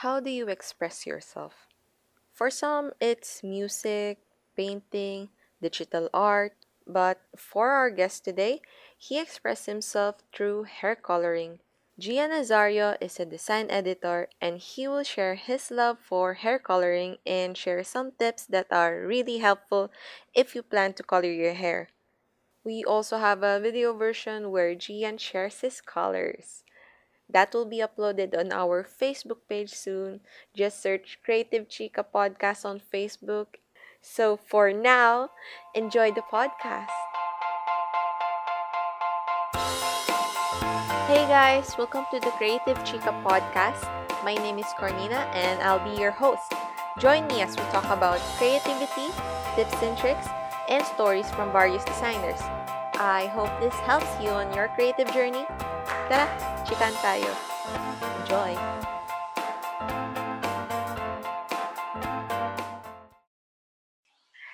How do you express yourself? For some, it's music, painting, digital art, but for our guest today, he expressed himself through hair coloring. Gian Nazario is a design editor and he will share his love for hair coloring and share some tips that are really helpful if you plan to color your hair. We also have a video version where Gian shares his colors. That will be uploaded on our Facebook page soon. Just search Creative Chica Podcast on Facebook. So for now, enjoy the podcast. Hey guys, welcome to the Creative Chica Podcast. My name is Cornina and I'll be your host. Join me as we talk about creativity, tips and tricks, and stories from various designers. I hope this helps you on your creative journey. Tara, chikan tayo. Enjoy!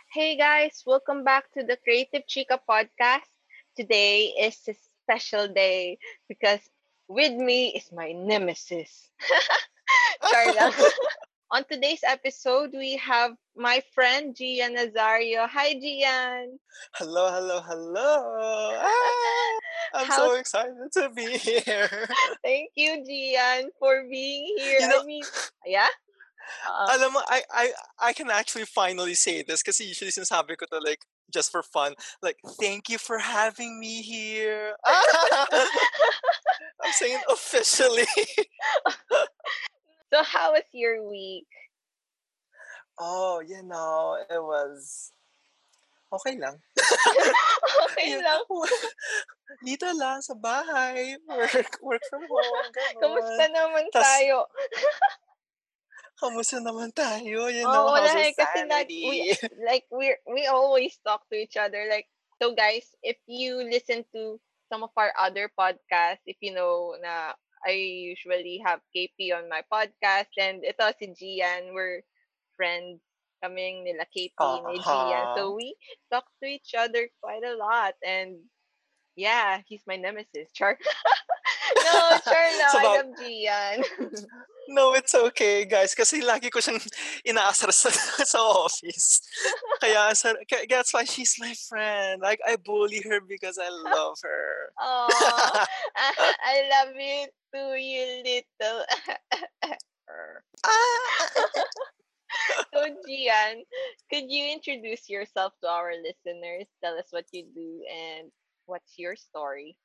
Hey guys, welcome back to the Creative Chica podcast. Today is a special day because with me is my nemesis. Char On today's episode, we have my friend Gian Nazario. Hi, Gian. Hello, hello, hello. Ah, I'm so excited to be here. Thank you, Gian, for being here. You know, I mean, yeah? Uh, alam mo, I, I, I can actually finally say this kasi usually sinasabi ko to like, just for fun. Like, thank you for having me here. I'm saying officially. So, how was your week? oh, you know, it was okay lang. okay lang. Dito lang sa bahay. Work, work from home. Kamusta Ganon. naman Tas, tayo? kamusta naman tayo? You Oh, know, wala how's eh, kasi like we like we we always talk to each other like so guys, if you listen to some of our other podcasts, if you know na I usually have KP on my podcast and ito si Gian, we're friends kaming nila KP ni Gian. Uh-huh. So we talk to each other quite a lot and yeah, he's my nemesis. Char. no, char so, I ba- love Gian. no, it's okay, guys. Kasi lagi ko siyang inaasar sa, sa office. Kaya, sa, kaya that's why she's my friend. Like, I bully her because I love her. Oh, I love you too, you little. ah! so, Gian, could you introduce yourself to our listeners? Tell us what you do and what's your story.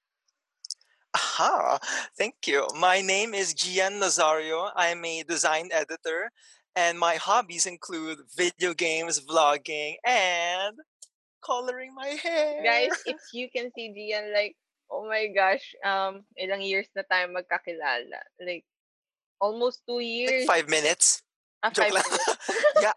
Aha! Thank you. My name is Gian Nazario. I'm a design editor, and my hobbies include video games, vlogging, and coloring my hair. Guys, if you can see Gian, like, oh my gosh, um, ilang years na tayo magkakilala. Like, almost two Like years. five minutes. Ah, Joke lang. yeah.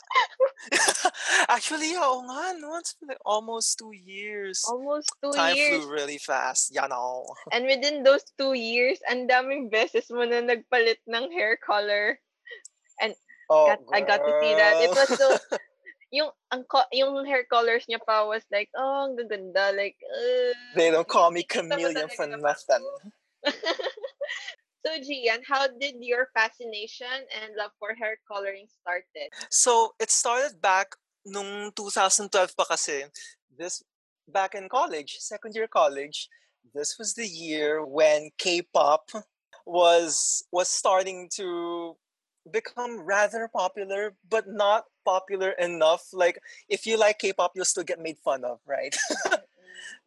Actually, oo nga, no? It's been like almost two years. almost two Time years. flew really fast. Yeah, no. And within those two years, ang daming beses mo na nagpalit ng hair color. And Oh, got, I got to see that. It was so, yung, ang, yung hair colors niya pa was like, oh, ang gaganda. Like, uh, they don't call me chameleon for nothing. So, Gian, how did your fascination and love for hair coloring started? So, it started back nung 2012 pa kasi. This, back in college, second year college, this was the year when K-pop was was starting to become rather popular, but not popular enough. Like, if you like K-pop, you'll still get made fun of, right?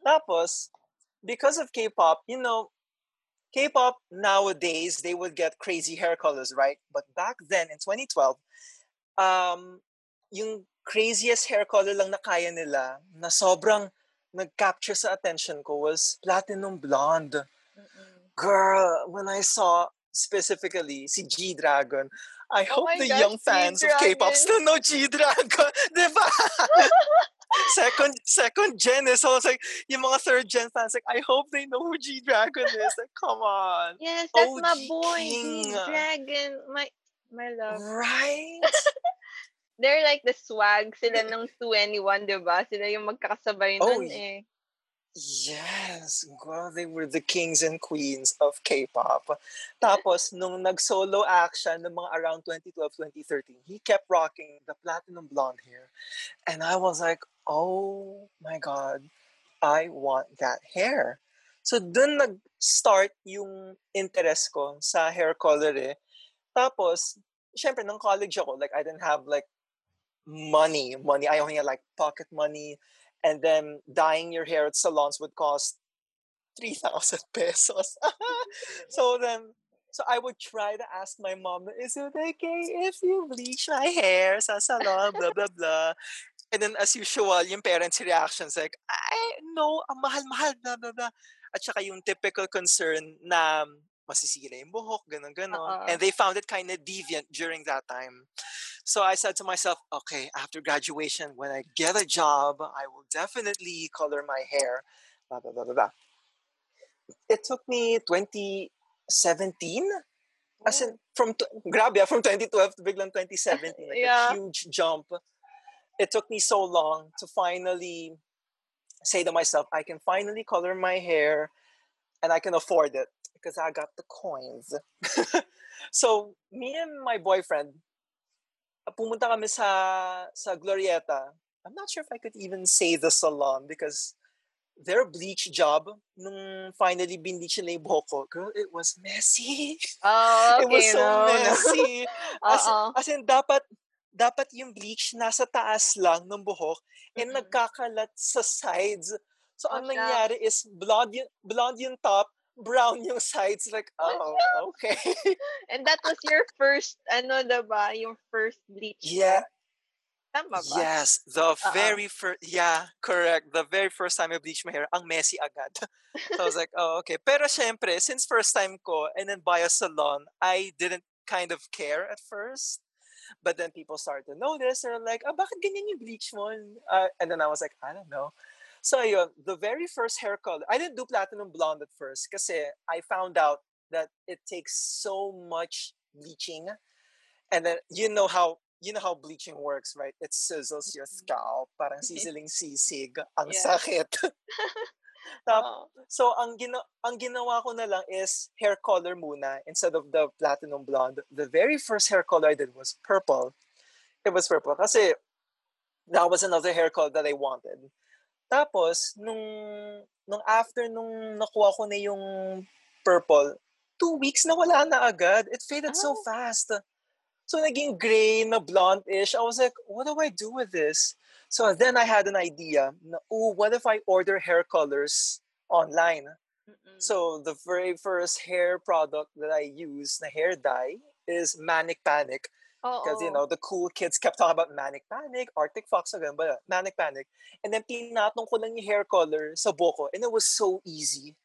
Mm-hmm. Tapos, because of K-pop, you know, K-pop nowadays they would get crazy hair colors, right? But back then in 2012, um, yung craziest hair color lang na kaya nila, na sobrang nag-capture sa attention ko was platinum blonde. Girl, when I saw specifically si G-Dragon, I Oh hope the gosh, young fans of K-pop still know G-Dragon. Diba? second second gen is so it's like yung mga third gen fans like I hope they know who G Dragon is like come on Yes, that's my OG boy, king. G-Dragon. My, my love. right They're like the swag sila ng 2NE1, di ba? Sila yung magkakasabay Oh, nun eh. Yes, well, they were the kings and queens of K-pop. Tapos, nung nag-solo act siya ng mga around 2012, 2013, he kept rocking the platinum blonde hair. And I was like, oh my God, I want that hair. So, dun nag-start yung interest ko sa hair color eh. Tapos, syempre, nung college ako, like, I didn't have like money, money. I only had like pocket money. And then dyeing your hair at salons would cost 3,000 pesos. so then, so I would try to ask my mom, is it okay if you bleach my hair sa salon, blah, blah, blah. And then as usual, yung parents' reactions like, I, no, ang mahal-mahal, blah, blah, blah. At saka yung typical concern na masisira yung buhok, ganun, ganun. Oo. And they found it kind of deviant during that time. So I said to myself, okay, after graduation, when I get a job, I will definitely color my hair. Blah, blah, blah, blah, blah. It took me 2017. As in, from, t- grabe ah, from 2012 to biglang 2017. Like Yeah. a huge jump. It took me so long to finally say to myself, I can finally color my hair and I can afford it because I got the coins. so, me and my boyfriend, pumunta kami sa, sa Glorietta. I'm not sure if I could even say the salon because their bleach job, nung finally binleach na yung buhok ko, girl, it was messy. Oh, it was so no, no. messy. as, Oo. as in, dapat, dapat yung bleach nasa taas lang ng buhok and Mm-mm. nagkakalat sa sides. So, Oh, ang shucks. nangyari is blonde yung, blonde yung top, brown yung sides. Like, Oh, oh, okay. And that was your first, ano diba, yung first bleach yeah? Tama ba? yes. The Oo. very first, yeah, correct. The very first time I bleached my hair, ang messy agad. so I was like, oh, okay. Pero syempre, since first time ko, and then by a salon, I didn't kind of care at first. But then people started to notice. They're like, ah, bakit ganyan yung bleach mo? Uh, and then I was like, I don't know. So yun, the very first hair color, I didn't do platinum blonde at first kasi I found out that it takes so much bleaching. And then you know how you know how bleaching works, right? It sizzles your Mm-mm. scalp, parang sizzling sisig. Ang Yeah. sakit. Tap- so ang gina- ang ginawa ko na lang is hair color muna instead of the platinum blonde. The very first hair color I did was purple. It was purple kasi that was another hair color that I wanted. Tapos nung nung after nung nakuha ko na yung purple, two weeks na wala na agad. It faded so Oh. fast. So naging gray na blonde-ish. I was like, what do I do with this? So then I had an idea. Oh, what if I order hair colors online? Mm-mm. So the very first hair product that I use, the hair dye, is Manic Panic. Because you know the cool kids kept talking about Manic Panic, Arctic Fox, ganun ba? Manic Panic. And then tinatong ko lang yung hair color sa buko, and it was so easy.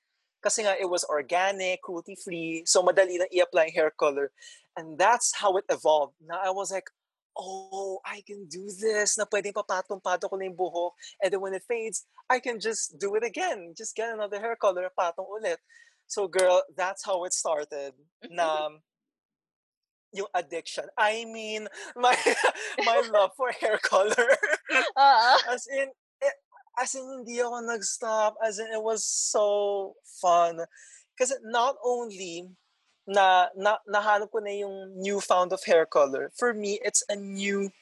Kasi nga it was organic, cruelty free, so madali lang i-apply hair color. And that's how it evolved. Now I was like, oh, I can do this. Na pwedeng papatong-patong ko na yung buhok. And then when it fades, I can just do it again. Just get another hair color, patong ulit. So girl, that's how it started. Na mm-hmm. yung addiction. I mean, my my love for hair color. Oo. Uh-uh. as in, it, as in, hindi ako nag-stop. As in, it was so fun. Kasi not only na, na nahanap ko na yung newfound of hair color, for me, it's a new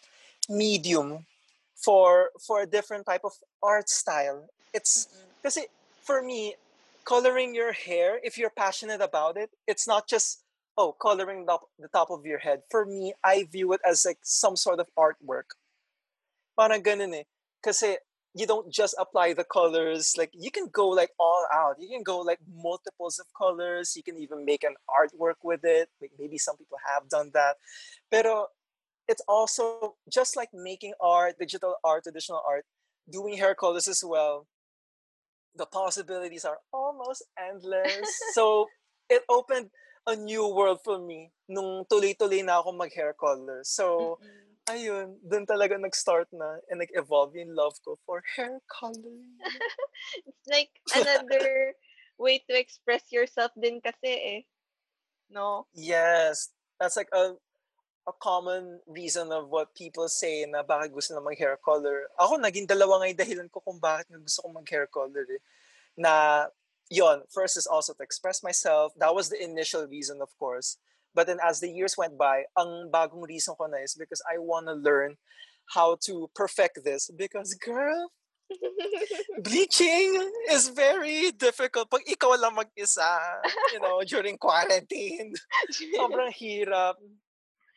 medium for for a different type of art style. It's Mm-mm. kasi for me, coloring your hair, if you're passionate about it, it's not just oh coloring the, the top of your head. For me, I view it as like some sort of artwork. Parang ganun eh. Kasi you don't just apply the colors. Like you can go like all out. You can go like multiples of colors. You can even make an artwork with it. Like maybe some people have done that. Pero it's also just like making art, digital art, traditional art, doing hair colors as well. The possibilities are almost endless. so it opened a new world for me nung tuloy-tuloy na ako mag-hair color. So, Mm-mm. Ayun, dun talaga nag-start na and nag-evolve yung love ko for hair coloring. It's like another way to express yourself din kasi eh. No? Yes, that's like a a common reason of what people say na bakit gusto na mag-hair color. Ako, naging dalawa nga yung dahilan ko kung bakit nga gusto ko mag-hair color eh. na yon first is also to express myself that was the initial reason of course but then as the years went by ang bagong reason ko na is because I want to learn how to perfect this because girl bleaching is very difficult pag ikaw lang mag-isa you know during quarantine sobrang hirap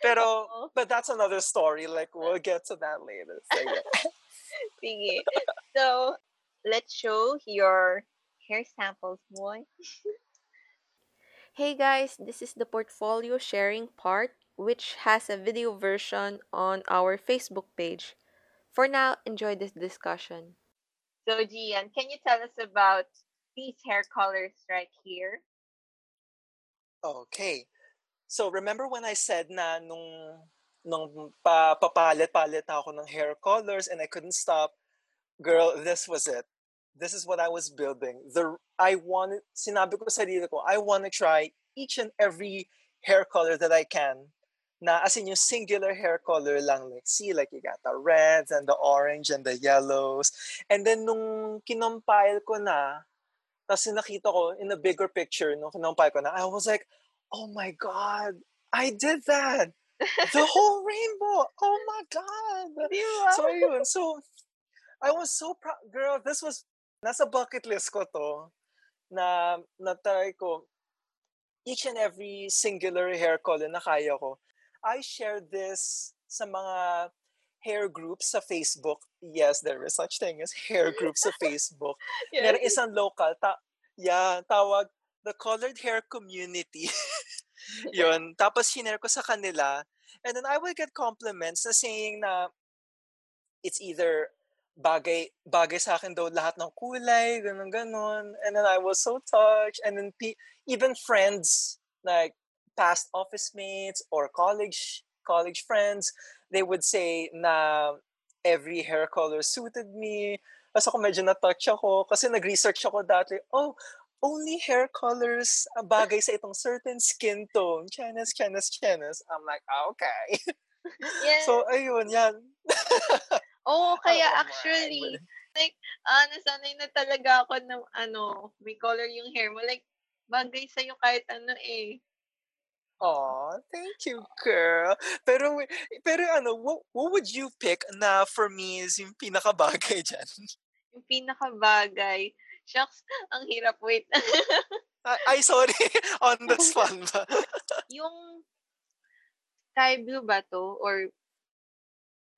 pero Oo. but that's another story like we'll get to that later. Sige. So, let's show your hair samples, boy. Hey guys, this is the portfolio sharing part, which has a video version on our Facebook page. For now, enjoy this discussion. So, Gian, can you tell us about these hair colors right here? Okay. So remember when I said na nung nung pa, papalit-palit na ako ng hair colors and I couldn't stop? Girl, this was it. This is what I was building. The I wanted sinabi ko sa sarili ko, I want to try each and every hair color that I can. Na as in yung singular hair color lang. Like, see, like you got the reds and the orange and the yellows. And then nung kinompile ko na, tapos nakita ko in a bigger picture, nung kinompile ko na, I was like, oh my God, I did that. The whole rainbow. Oh my God. So. So I was so proud. Girl, this was, nasa bucket list ko to, na na-try ko each and every singular hair color na kaya ko. I shared this sa mga hair groups sa Facebook. Yes, there is such thing as hair groups sa Facebook. Meron Yes. isang local, ta yeah, tawag, the colored hair community. Yun. Tapos shinare ko sa kanila. And then I would get compliments na saying na it's either bagay bagay sa akin daw lahat ng kulay, ganun ganon. And then I was so touched. And then pe- even friends like past office mates or college college friends, they would say na every hair color suited me. Tapos ako medyo na-touch ako kasi nag-research ako dati, oh, only hair colors bagay sa itong certain skin tone. Chenes, chenes, chenes. I'm like, ah, okay. Yes. So, ayun, yan. Oo, kaya Oh actually, like, ah, nasanay na talaga ako na, ano, may color yung hair mo. Like, bagay sa'yo kahit ano eh. Aw, thank you, girl. Pero, pero ano, what, what would you pick na for me is yung pinakabagay dyan? Yung pinakabagay. Shucks, ang hirap. Wait. Ay, ay, sorry. On the spot ba? yung sky blue ba to? Or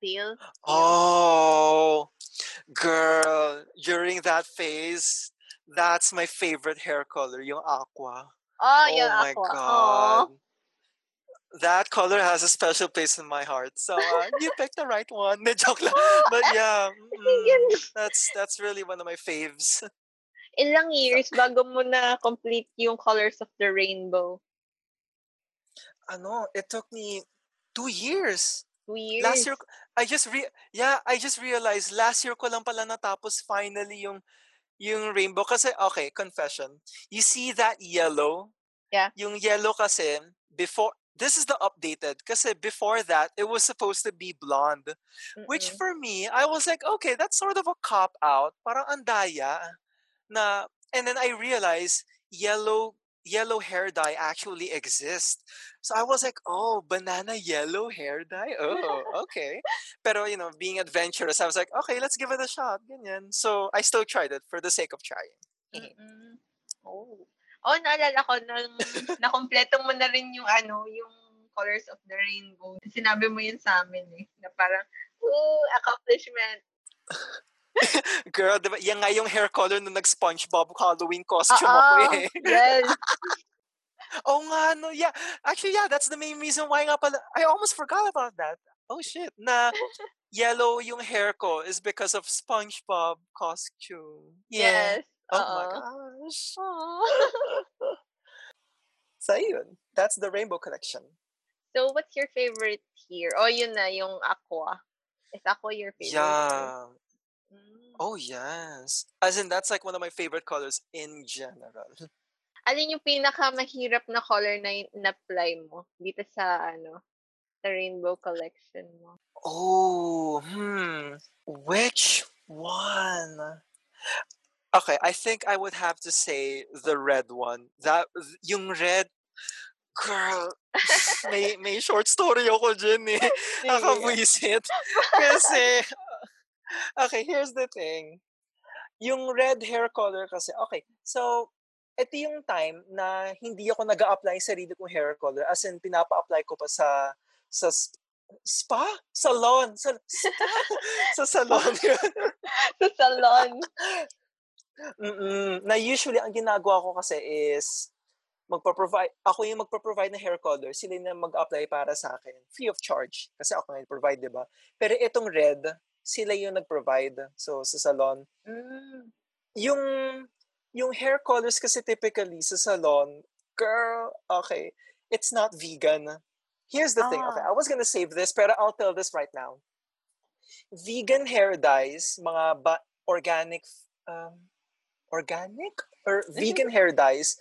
pale? Oh, girl, during that phase, that's my favorite hair color, yung aqua. Oh, oh yung my aqua. god. That color has a special place in my heart. So uh, you picked the right one. Joke lang. But yeah, mm, that's that's really one of my faves. Ilang years bago mo na complete yung colors of the rainbow? Ano, it took me two years. Two years? Last year, I just re yeah, I just realized last year ko lang pala natapos finally yung yung rainbow kasi okay, confession. You see that yellow? Yeah. Yung yellow kasi before this is the updated kasi before that it was supposed to be blonde. Which Mm-mm. for me, I was like, okay, that's sort of a cop out. Parang andaya na and then I realized yellow yellow hair dye actually exists. So I was like, oh, banana yellow hair dye? Oh, okay. Pero, you know, being adventurous, I was like, okay, let's give it a shot. Ganyan. So I still tried it for the sake of trying. Mm-mm. Oh. Oh, naalala ko nang nakompleto mo na rin yung ano, yung colors of the rainbow. Sinabi mo yun sa amin eh. Na parang, ooh, accomplishment. Girl, diba, yan nga yung hair color nung nag-SpongeBob Halloween costume Oo, ako eh. yes. Oh nga, no, yeah. Actually, yeah, that's the main reason why nga pala. I almost forgot about that. Oh shit, na yellow yung hair ko is because of SpongeBob costume. Yeah. Yes. Oh Oo. my gosh. Aw. So yun, that's the rainbow collection. so, what's your favorite here? Oh, yun na, yung aqua. Is aqua your favorite? Yeah. Oh yes. As in, that's like one of my favorite colors in general. Alin yung pinakamahirap na color na na-apply mo dito sa, ano, sa rainbow collection mo? Oh, hmm. Which one? Okay, I think I would have to say the red one. That yung red girl, may may short story ako dyan eh. Nakabwisit. Kasi, okay, here's the thing. Yung red hair color kasi, okay, so, ito yung time na hindi ako nag apply sa sarili kong hair color. As in, pinapa-apply ko pa sa, sa spa? Salon. Sa, spa? sa salon yun. Sa salon. Mm, na usually ang ginagawa ko kasi is magpo-provide ako yung magpo-provide ng hair color, sila na mag-apply para sa akin, free of charge. Kasi ako nga provide, 'di ba? Pero itong red, sila yung nag-provide. So sa salon, Mm. yung yung hair colors kasi typically sa salon, girl, okay, it's not vegan. Here's the thing. Okay, Ah. I was gonna save this, pero I'll tell this right now. Vegan hair dyes, mga ba- organic, um, organic or vegan hair dyes,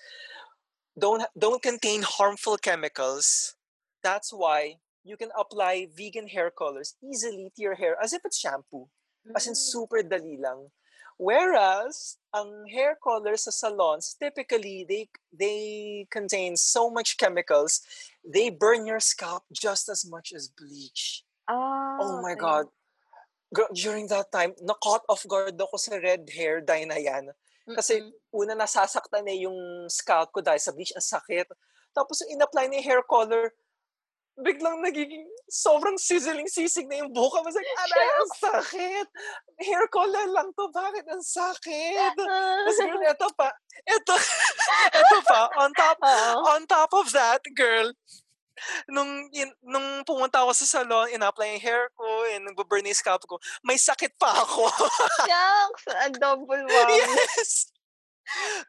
don't don't contain harmful chemicals. That's why you can apply vegan hair colors easily to your hair as if it's shampoo. As in Mm. super dali lang. Whereas ang hair colors sa salons, typically they they contain so much chemicals, they burn your scalp just as much as bleach. Ah, Oh my okay. god. During that time, na-caught off guard ako sa red hair dye na yan. Kasi Mm-mm. una nasasaktan na yung scalp ko dahil sa bleach, ang sakit. Tapos in-apply na yung hair color, biglang nagiging sobrang sizzling sisig na yung buhok. I was like, aray, ang sakit. Hair color lang to, bakit ang sakit? Tapos girl, eto pa, eto, eto pa, on top, Oo. on top of that, girl, nung, in, nung pumunta ako sa salon, in-apply yung hair ko, and nagbaburn yung scalp ko, may sakit pa ako. Shucks! A double whammy. yes!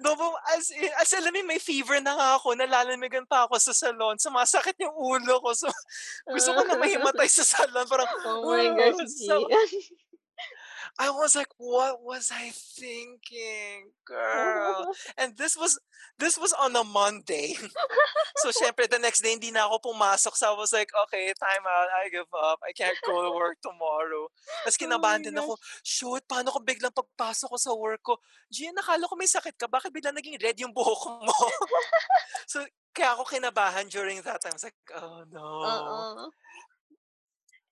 Double, as, in, as alam mo, may fever na nga ako, nalalamigan pa ako sa salon, sumasakit yung ulo ko, so gusto ko na mahimatay sa salon, parang, Oh my gosh, so. I was like, what was I thinking, girl? And this was this was on a Monday. so syempre the next day hindi na ako pumasok. So I was like, okay, time out. I give up. I can't go to work tomorrow. Tapos Oh kinabahan din ako, shoot, paano ko biglang pagpasok ko sa work ko? Gian, nakala ko may sakit ka. Bakit biglang naging red yung buhok mo? so kaya ako kinabahan during that time. I was like, oh no. Oo.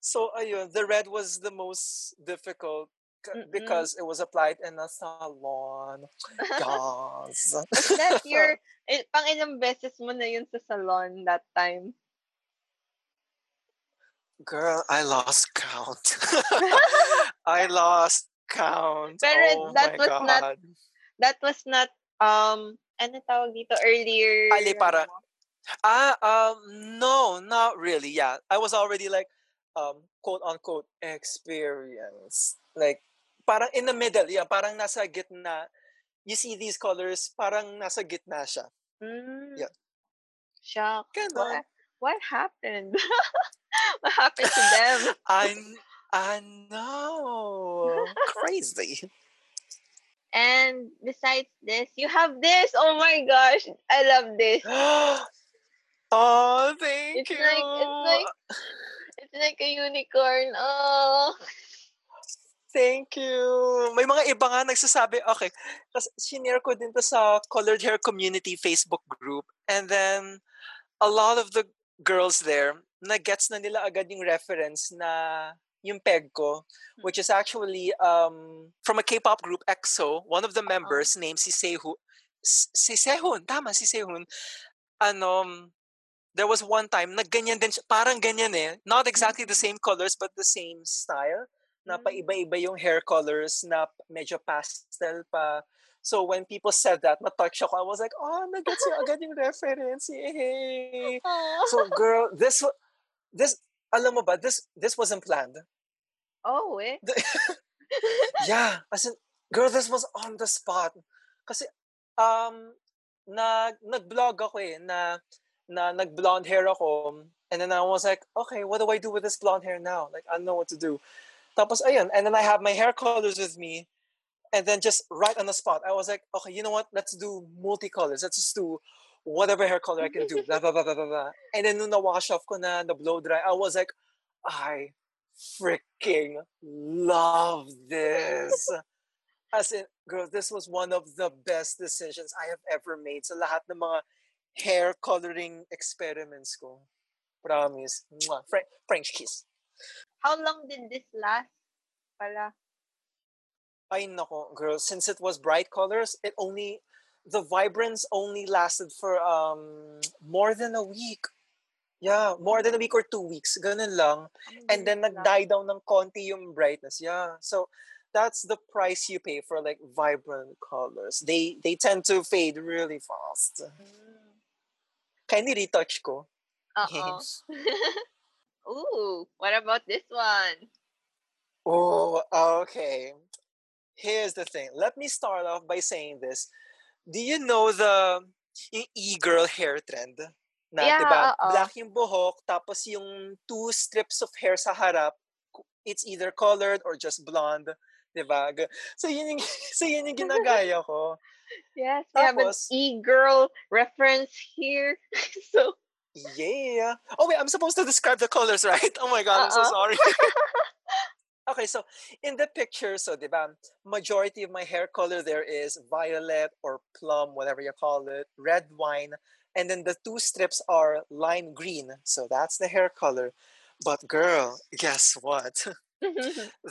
So ayun, the red was the most difficult Mm-mm. because it was applied in a salon. Yes. Was that your, eh, pang ilang beses mo na yun sa salon that time? Girl, I lost count. I lost count. Pero oh that was god. not That was not, um, ano tawag dito, earlier. Ali, para-? Ah, um, no, not really. Yeah, I was already like, um, quote unquote experience. Like, parang in the middle. Yeah, parang nasa gitna. You see these colors, parang nasa gitna siya. Mm. Yeah. Ganon. What, what happened? what happened to them? I, I know. Crazy. And besides this, you have this. Oh my gosh, I love this. oh, thank It's you. like it's like it's like a unicorn. Oh. Thank you. May mga iba nga nagsasabi, okay, kasi sinare ko din to sa Colored Hair Community Facebook group. And then, a lot of the girls there, na-gets na nila agad yung reference na yung peg ko, which is actually um, from a K-pop group, EXO. One of the members, named si Sehun, si Sehun, tama, si Sehun, ano, there was one time, nagganyan din siya, parang ganyan eh. Not exactly the same colors, but the same style na Mm. paiba-iba yung hair colors na medyo pastel pa. So when people said that, na-touch ako. I was like, oh, nag-gets yung agad yung reference. Yay! So girl, this, this, alam mo ba, this, this wasn't planned. oh eh. Yeah, as in, girl, this was on the spot. Kasi, um, nag, nag-vlog ako eh, na, na nag-blonde hair ako. And then I was like, okay, what do I do with this blonde hair now? Like, I don't know what to do. Tapos, ayun, and then I have my hair colors with me. And then just right on the spot, I was like, okay, you know what? Let's do multicolors. Let's just do whatever hair color I can do. Blah, blah, blah, blah, blah, blah. And then nung na-wash off ko na, na-blow dry, I was like, I freaking love this. As in, girl, this was one of the best decisions I have ever made sa lahat ng mga hair coloring experiments ko. Promise. Mwah. French kiss. How long did this last? Pala. Ay nako, girl, since it was bright colors, it only the vibrance only lasted for um more than a week. Yeah, more than a week or two weeks. Ganun lang. And then nag-die down ng konti yung brightness. Yeah. So that's the price you pay for like vibrant colors. They they tend to fade really fast. Mm. Kaya ni-retouch ko. Uh-oh. Ooh, what about this one? Oh, okay. Here's the thing. Let me start off by saying this. Do you know the e-girl hair trend? Na, Yeah, diba? Black yung buhok, tapos yung two strips of hair sa harap, it's either colored or just blonde. Diba? So yun yung, so yun yung ginagaya ko. Yes, we have an e-girl reference here. so, Yeah. Oh wait, I'm supposed to describe the colors, right? Oh my god, I'm so Uh-uh. sorry. okay, so in the picture, so diba, majority of my hair color there is violet or plum, whatever you call it, red wine, and then the two strips are lime green. So that's the hair color. But girl, guess what?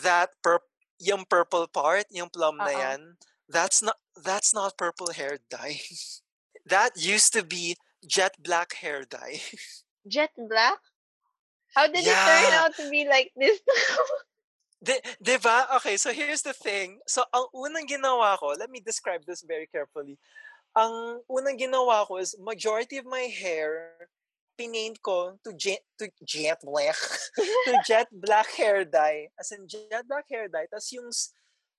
that purp yung purple part, yung plum na Uh-uh. yan, that's not that's not purple hair dye. that used to be jet black hair dye. jet black? How did it turn Yeah. out to be like this? Di, di ba? Okay, so here's the thing. So, ang unang ginawa ko, let me describe this very carefully. Ang unang ginawa ko is, majority of my hair, pinaint ko to jet, to jet black, to jet black hair dye. As in, jet black hair dye. Tapos yung,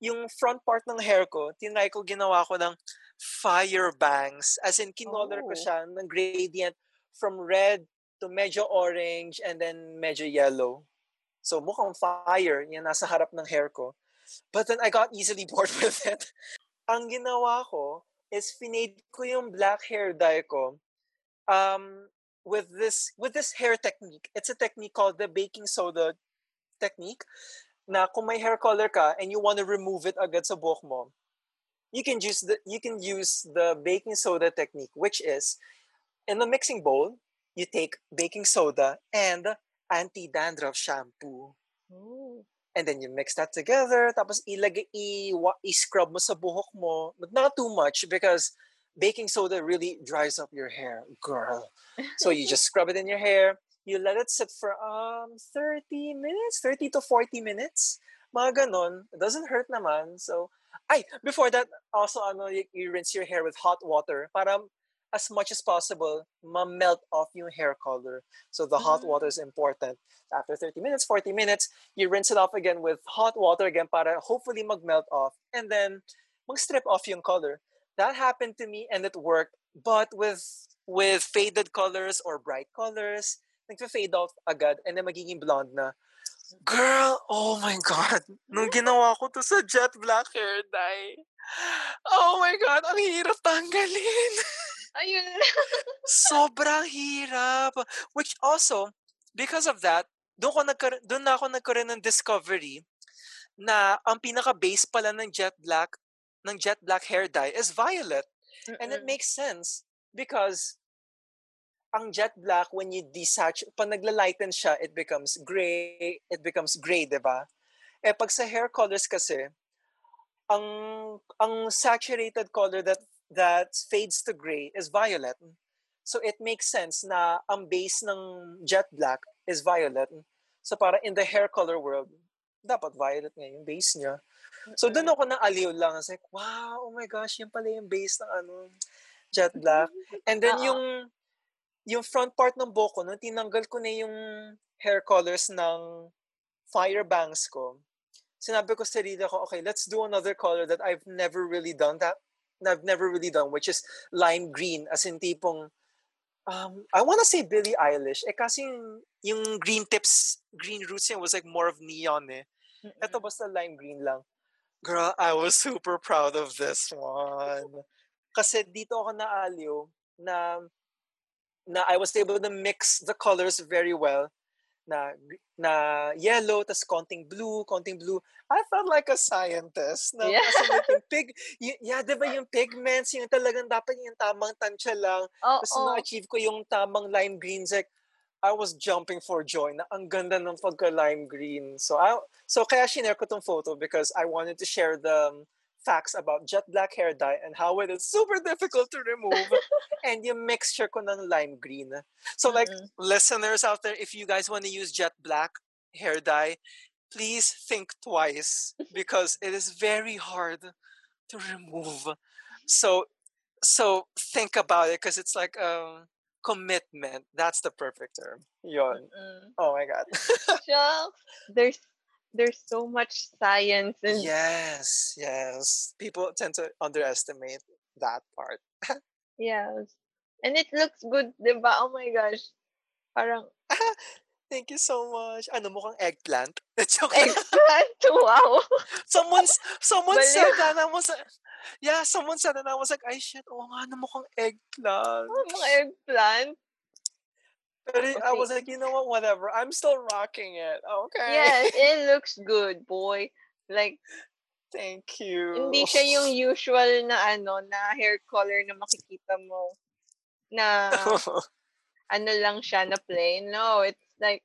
yung front part ng hair ko, tinry ko ginawa ko ng fire bangs. As in, kinolor ko Oh. siya ng gradient from red to medyo orange and then medyo yellow. So mukhang fire yung nasa harap ng hair ko. But then I got easily bored with it. Ang ginawa ko is finade ko yung black hair dye ko um, with this with this hair technique. It's a technique called the baking soda technique na kung may hair color ka and you want to remove it agad sa buhok mo, you can use the you can use the baking soda technique which is in the mixing bowl you take baking soda and anti-dandruff shampoo. Ooh. And then you mix that together, tapos ilagay, i, i-scrub mo sa buhok mo, but not too much because baking soda really dries up your hair, girl. So you just scrub it in your hair, you let it sit for um 30 minutes, 30 to 40 minutes. Mga ganon. It doesn't hurt naman. So, ay, before that, also, ano, you, you rinse your hair with hot water para as much as possible, ma-melt off yung hair color. So the hot water is important. After 30 minutes, 40 minutes, you rinse it off again with hot water again para hopefully mag-melt off. And then, mag-strip off yung color. That happened to me and it worked. But with with faded colors or bright colors, nagfa-fade off agad and then magiging blonde na. Girl, oh my God. Nung ginawa ko to sa jet black hair dye, oh my God, ang hirap tanggalin. Ayun. Sobrang hirap. Which also, because of that, doon ko nagkar- doon na ako nagkaroon ng discovery na ang pinaka-base pala ng jet black ng jet black hair dye is violet. And it Mm-mm. makes sense because ang jet black when you desaturate, pag naglalighten siya, it becomes gray, it becomes gray, 'di ba? Eh pag sa hair colors kasi, ang ang saturated color that that fades to gray is violet. So it makes sense na ang base ng jet black is violet. So para in the hair color world, dapat violet nga yung base niya. So doon ako na aliw lang. I was like, wow, oh my gosh, yan pala yung base ng ano, jet black. And then Oo. yung yung front part ng buhok ko, nung tinanggal ko na yung hair colors ng fire bangs ko, sinabi ko sa sarili ko, okay, let's do another color that I've never really done that, I've never really done, which is lime green, as in tipong, um, I want to say Billie Eilish, eh kasi yung, yung green tips, green roots niya was like more of neon eh. Ito Mm-mm. basta lime green lang. Girl, I was super proud of this one. Kasi dito ako naaliw na na I was able to mix the colors very well. na na yellow tas konting blue, konting blue. I felt like a scientist. Na, Yeah. Kasi like yung pig, y- yeah, di ba yung pigments, yung talagang dapat yung tamang tansya lang. Oo. Tapos na-achieve ko yung tamang lime greens. Like, I was jumping for joy na ang ganda ng pagka-lime green. So, I, so kaya shinare ko tong photo because I wanted to share the um, facts about jet black hair dye and how it is super difficult to remove and yung mixture ko ng lime green. So like, Mm-mm. listeners out there, if you guys want to use jet black hair dye, please think twice because it is very hard to remove. So, so think about it because it's like um commitment. That's the perfect term. Yon. Mm-mm. Oh my god. Shucks. There's there's so much science and yes, yes. People tend to underestimate that part. yes. And it looks good, 'di ba? Oh my gosh. Parang Thank you so much. Ano mukhang eggplant? Eggplant. Wow. someone's someone Baliw. said that I was yeah, someone said that I was like, ay shit, oh nga, ano mukhang eggplant. Oh, mga eggplant. But it- I Okay. was like, you know what, whatever. I'm still rocking it. Okay. Yes, it looks good, boy. Like, Thank you. hindi siya yung usual na ano, na hair color na makikita mo. Na ano lang siya na plain. No, it's like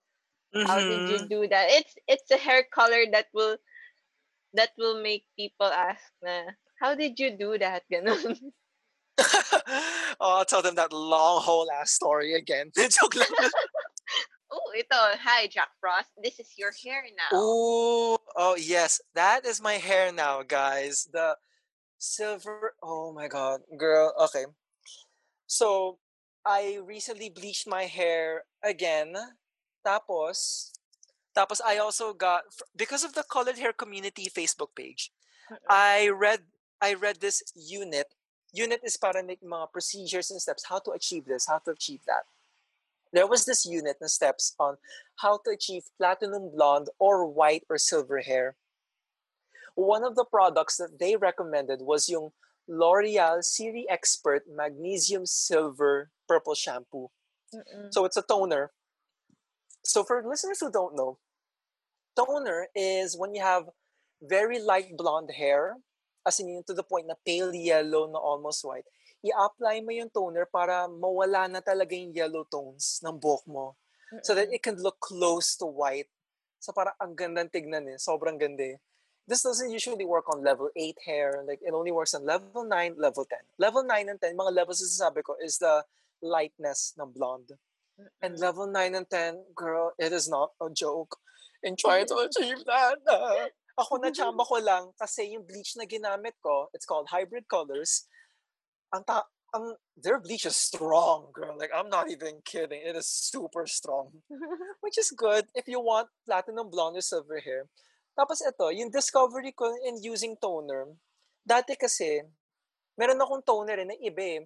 how did you Mhm. do that? It's it's a hair color that will that will make people ask na how did you do that? Ganun. oh, I'll tell them that long whole ass story again. Joke lang. oh, ito. Hi, Jack Frost. This is your hair now. Ooh, oh yes, that is my hair now, guys. The silver. Oh my god, girl. Okay, so I recently bleached my hair again. Tapos, tapos I also got because of the colored hair community Facebook page. I read I read this unit. Unit is para make mga procedures and steps how to achieve this, how to achieve that. There was this unit and steps on how to achieve platinum blonde or white or silver hair. One of the products that they recommended was yung L'Oreal Serie Expert Magnesium Silver Purple Shampoo. Mm-mm. So it's a toner. So for listeners who don't know, toner is when you have very light blonde hair, as in to the point na pale yellow na almost white, i-apply mo yung toner para mawala na talaga yung yellow tones ng buhok mo. So that it can look close to white. So parang ang gandang tignan eh. Sobrang ganda eh. This doesn't usually work on level 8 hair. Like, it only works on level 9, level 10. Level 9 and 10, mga levels na sabi ko, is the lightness ng blonde. And Mm-mm. level 9 and 10, girl, it is not a joke. In trying to achieve that. ako na chamba ko lang kasi yung bleach na ginamit ko, it's called Hybrid Colors. Ang ta ang their bleach is strong, girl. Like I'm not even kidding. It is super strong. Which is good if you want platinum blonde or silver hair. Tapos ito, yung discovery ko in using toner, dati kasi, meron akong toner eh, na iba eh.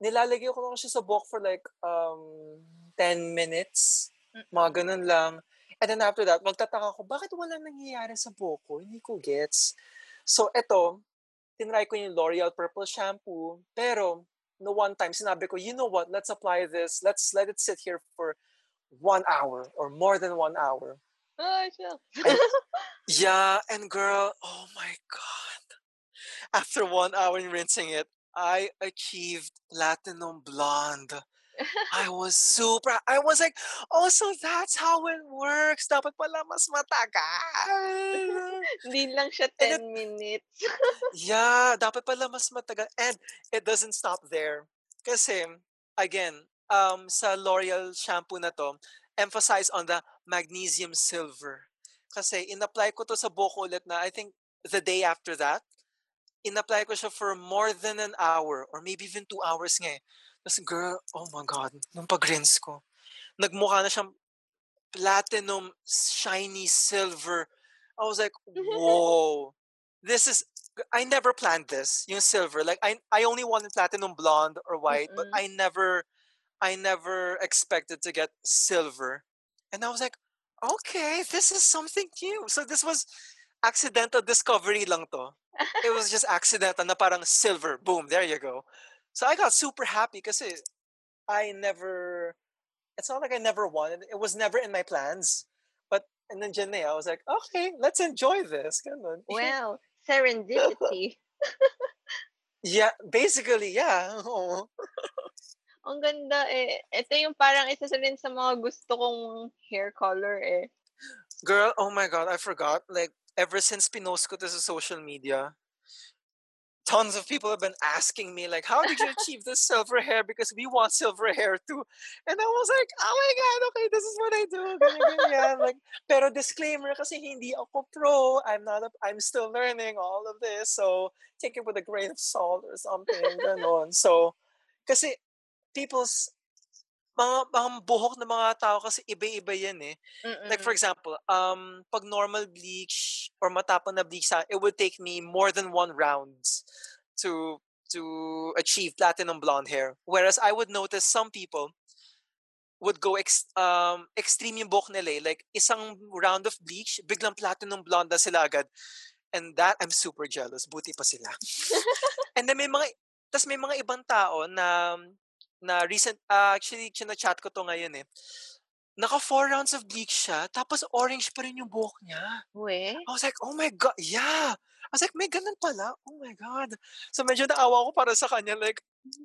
Nilalagay ko lang siya sa buhok for like um 10 minutes. Mga ganun lang. And then after that, magtataka ko, bakit wala nangyayari sa buhok ko? Hindi ko gets. So ito, tinry ko yung L'Oreal Purple Shampoo. Pero, no one time, sinabi ko, you know what, let's apply this. Let's let it sit here for one hour or more than one hour. Oh, shucks. Yeah, and girl, oh my god. After one hour in rinsing it, I achieved platinum blonde. I was super, I was like, oh, so that's how it works. Dapat pala mas matagal. Hindi lang siya And 10 minutes. yeah, dapat pala mas matagal. And it doesn't stop there. Kasi, again, um, sa L'Oreal shampoo na to, emphasize on the magnesium silver. Kasi in-apply ko to sa buhok ko ulit na I think the day after that, in-apply ko siya for more than an hour or maybe even two hours nga eh. Tapos girl, oh my God, nung pag-rinse ko, nagmukha na siyang platinum, shiny silver. I was like, whoa, this is, I never planned this, yung silver. Like, I, I only wanted platinum blonde or white, but Mm-mm. I never, I never expected to get silver. And I was like, okay, this is something new. So this was accidental discovery lang to. It was just accidental na parang silver. Boom, there you go. So I got super happy kasi I never it's not like I never wanted. It was never in my plans. But and then Janae, I was like, okay, let's enjoy this. Ganun. Well, serendipity. yeah, basically, yeah. Oo. Ang ganda eh. Ito yung parang isa sa rin sa mga gusto kong hair color eh. Girl, oh my god, I forgot. Like ever since pinost ko to sa social media, tons of people have been asking me like, "How did you achieve this silver hair?" Because we want silver hair too, and I was like, "Oh my god, okay, this is what I do." Ganyan. Like, pero disclaimer, kasi hindi ako pro. I'm not. A, I'm still learning all of this, so take it with a grain of salt or something. Ganon. So, kasi people's mga, mga buhok ng mga tao kasi iba-iba yan eh. Like for Mm-mm. example, um, pag normal bleach or matapang na bleach sa, it would take me more than one rounds to to achieve platinum blonde hair. Whereas I would notice some people would go ex, um, extreme yung buhok nila eh. Like isang round of bleach, biglang platinum blonde na sila agad. And that, I'm super jealous. Buti pa sila. And then may mga, tas may mga ibang tao na na recent, uh, actually, chat ko to ngayon eh. Naka four rounds of bleach siya, tapos orange pa rin yung buhok niya. We? I was like, oh my God, yeah. I was like, may ganun pala. Oh my God. So medyo naawa ko para sa kanya, like,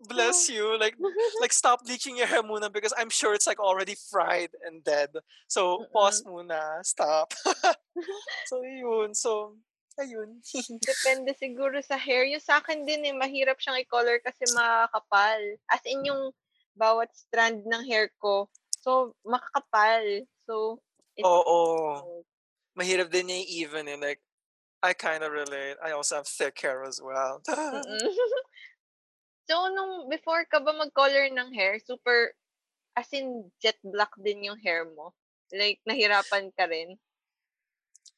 bless you. Like, like stop bleaching your hair muna because I'm sure it's like already fried and dead. So, pause muna. Stop. so, yun. So, ayun. Depende siguro sa hair. Yung sa akin din eh, mahirap siyang i-color kasi makakapal. As in yung bawat strand ng hair ko. So, makakapal. So, it's Oo. Mahirap din niya even eh. Like, I kind of relate. I also have thick hair as well. So, nung before ka ba mag-color ng hair, super, as in jet black din yung hair mo? Like, nahirapan ka rin?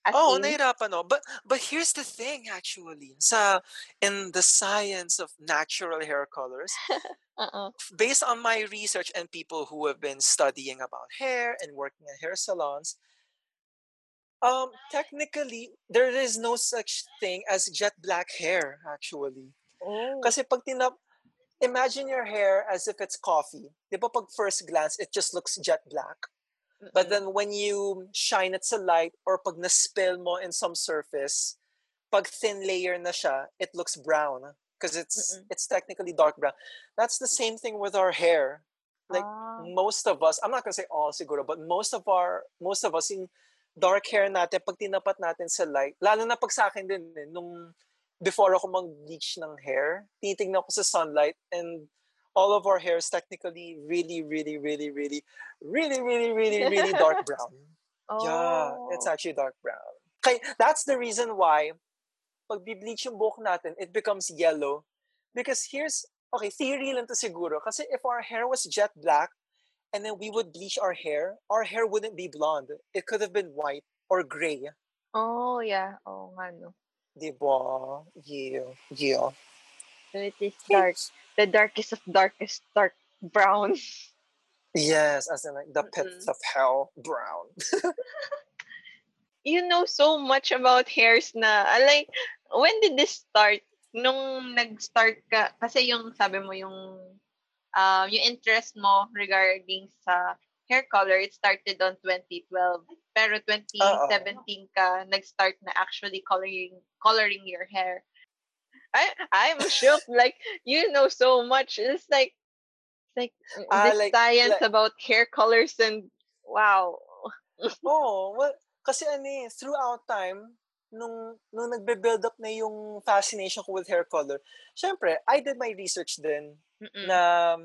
As oh, in? nahirapan no. But but here's the thing actually. Sa in the science of natural hair colors, Uh-uh. based on my research and people who have been studying about hair and working at hair salons, um technically there is no such thing as jet black hair actually. Oh. Kasi pag tinap imagine your hair as if it's coffee. 'Di ba pag first glance it just looks jet black. But then when you shine it sa light or pag na-spill mo in some surface, pag thin layer na siya, it looks brown because it's Mm-mm. it's technically dark brown. That's the same thing with our hair. Like Ah. most of us, I'm not gonna say all siguro, but most of our most of us yung dark hair natin pag tinapat natin sa light, lalo na pag sa akin din eh, nung before ako mag-bleach ng hair, tinitingnan ko sa sunlight and all of our hair is technically really, really, really, really, really, really, really, really dark brown. Yeah, it's Oh. actually dark brown. Okay, that's the reason why pag bleach yung buhok natin, it becomes yellow. Because here's, okay, theory lang to siguro. Kasi if our hair was jet black and then we would bleach our hair, our hair wouldn't be blonde. It could have been white or gray. Oh, yeah. Oo nga, no. Diba? Yeah. Yeah. So it is dark. The darkest of darkest dark brown. Yes, as in like the pit Mm-mm. of hell brown. You know so much about hairs na. ah, Like, when did this start? Nung nag-start ka, kasi yung sabi mo yung um, yung interest mo regarding sa hair color, it started on 2012. Pero 2017 ka, nag-start na actually coloring coloring your hair. I I'm shocked. like you know so much. It's like like Ah, the like- science like- about hair colors and wow. oh, well, kasi ano eh, throughout time, nung, nung nagbe-build up na yung fascination ko with hair color, syempre, I did my research din Mm-mm. na,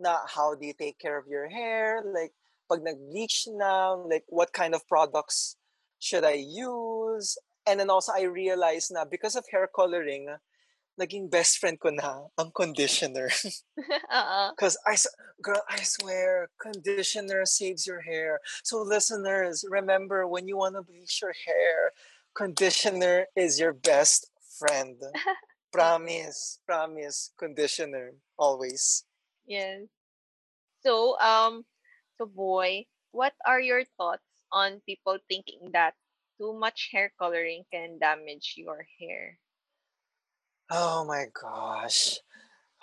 na how do you take care of your hair, like, pag nag-bleach na, like, what kind of products should I use? And then also, I realized na because of hair coloring, naging best friend ko na ang conditioner. uh-uh. Because I, s- girl, I swear, conditioner saves your hair. So, listeners, remember when you want to bleach your hair, conditioner is your best friend. promise, promise, conditioner, always. Yes. So, um, so boy, what are your thoughts on people thinking that too much hair coloring can damage your hair? Oh my gosh.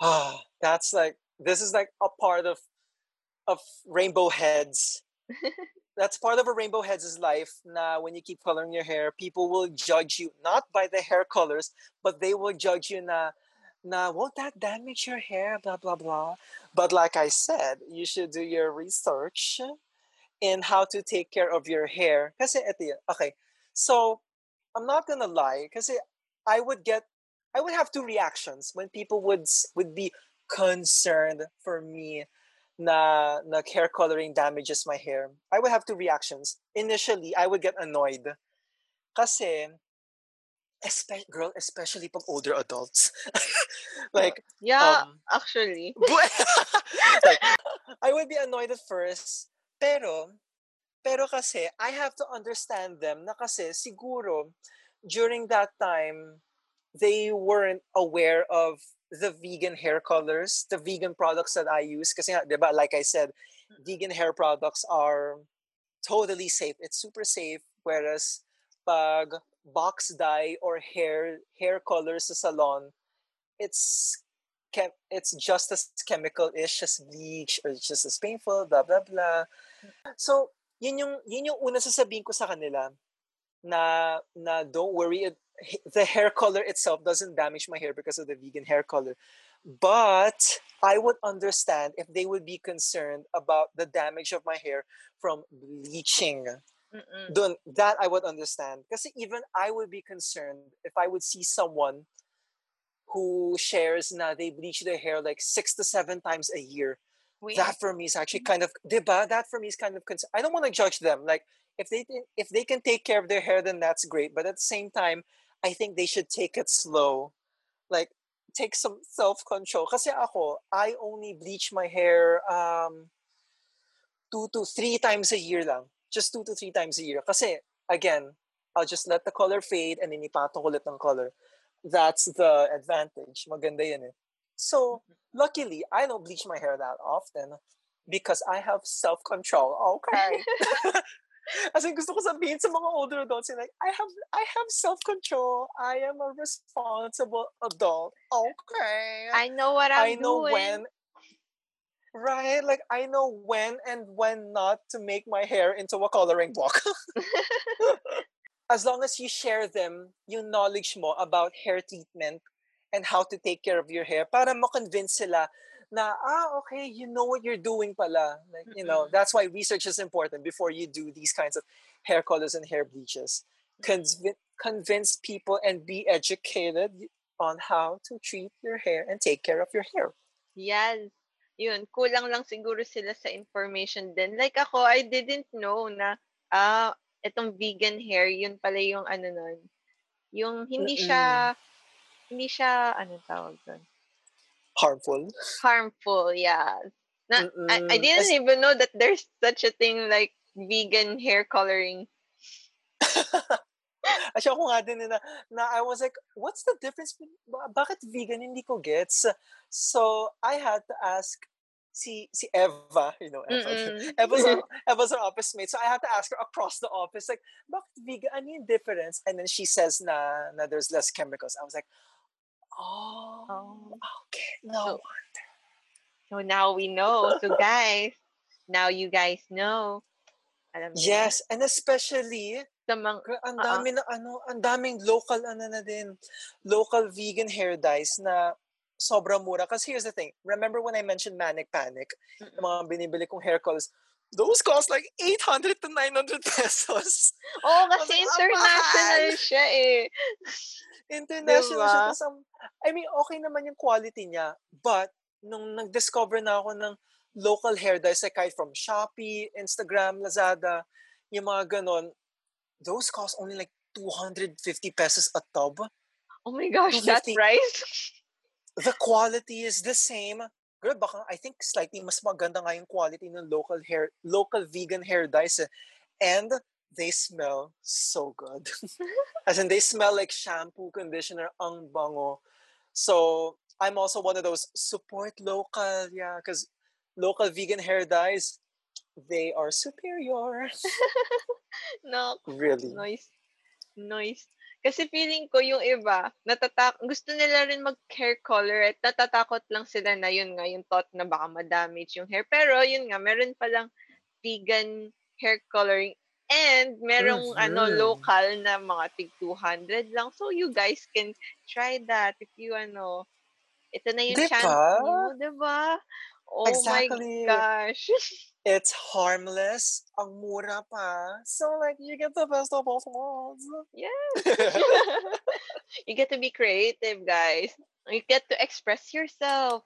Ah, that's like, this is like a part of of rainbow heads. That's part of a rainbow heads' life. Now, when you keep coloring your hair, people will judge you not by the hair colors, but they will judge you na na won't that damage your hair? Blah blah blah. But like I said, you should do your research in how to take care of your hair. Kasi ito. Okay, so I'm not gonna lie. Kasi I would get, I would have two reactions when people would would be concerned for me na na hair coloring damages my hair. I would have two reactions. Initially, I would get annoyed. Kasi, espe- girl, especially pag older adults. like, Yeah, um, actually. like, I would be annoyed at first, pero, pero kasi, I have to understand them na kasi siguro, during that time, they weren't aware of the vegan hair colors, the vegan products that I use. Ba, like I said, vegan hair products are totally safe. It's super safe. Whereas, pag box dye or hair hair colors sa salon, it's chem- it's just as chemical-ish as bleach or it's just as painful, blah, blah, blah. So, yun yung, yun yung una sasabihin ko sa kanila na, na don't worry, the hair color itself doesn't damage my hair because of the vegan hair color. But I would understand if they would be concerned about the damage of my hair from bleaching. Dun, that I would understand. Because even I would be concerned if I would see someone who shares na they bleach their hair like six to seven times a year. Wait, That for me is actually kind of diba? That for me is kind of concern. I don't want to judge them. Like if they if they can take care of their hair, then that's great. But at the same time, I think they should take it slow. Like take some self control. Kasi ako, I only bleach my hair um two to three times a year lang. Just two to three times a year. Kasi again, I'll just let the color fade and then ipatong ko ulit ng color. That's the advantage. Maganda yun eh. So, luckily, I don't bleach my hair that often because I have self-control. Okay. As in, gusto ko sabihin sa mga older adults, like, I have I have self-control. I am a responsible adult. Okay. I know what I'm I know doing. when Right, like I know when and when not to make my hair into a coloring book. as long as you share them yung knowledge mo about hair treatment and how to take care of your hair para ma-convince sila na ah okay you know what you're doing pala like you know Mm-mm. that's why research is important before you do these kinds of hair colors and hair bleaches Conv- convince people and be educated on how to treat your hair and take care of your hair Yes. Yun, kulang lang siguro sila sa information din. Like ako, I didn't know na, ah, itong vegan hair, yun pala yung ano nun. Yung hindi siya, hindi siya, ano tawag doon? Harmful Harmful, yeah. Na, I, I didn't Es- even know that there's such a thing like vegan hair coloring. Actually, ako nga din na, na I was like, what's the difference? Bakit vegan? Hindi ko gets. So, I had to ask si, si Eva, you know, Eva. Mm-mm. Eva's our, Eva's our office mate. So, I had to ask her across the office, like, bakit vegan? Ano yung difference? And then she says na, na there's less chemicals. I was like, oh, Oh. okay. No. So, so now we know. So guys, now you guys know. Alam niyo na? Yes, and especially, Sa mga, Ang Oo. dami na ano, ang daming local ano na din, local vegan hair dyes na sobrang mura. Because here's the thing, remember when I mentioned Manic Panic, yung mga binibili kong hair colors, those cost like 800 to 900 pesos. Oo, was kasi "Ang international mahal!" siya eh. International siya. Diba? tas ang- I mean, okay naman yung quality niya. But, nung nag-discover na ako ng local hair dyes, like kahit from Shopee, Instagram, Lazada, yung mga ganon, those cost only like 250 pesos a tub. Oh my gosh, that 250. price? the quality is the same. Girl, baka I think slightly mas maganda nga yung quality ng local hair, local vegan hair dyes. eh. And they smell so good. As in, they smell like shampoo, conditioner, ang bango. So, I'm also one of those support local, yeah, because local vegan hair dyes, they are superior. no, Really. noise. Noise. Kasi feeling ko yung iba, natatak gusto nila rin mag-hair color at natatakot lang sila na yun nga, yung thought na baka ma-damage yung hair. Pero yun nga, meron palang vegan hair coloring and merong ano Mhm. local na mga tig 200 lang. So you guys can try that if you ano, ito na yung Di chance niyo, 'di ba? Oh Exactly. my gosh. It's harmless. Ang mura pa. So, like, you get the best of both worlds. Yeah. you get to be creative, guys. You get to express yourself.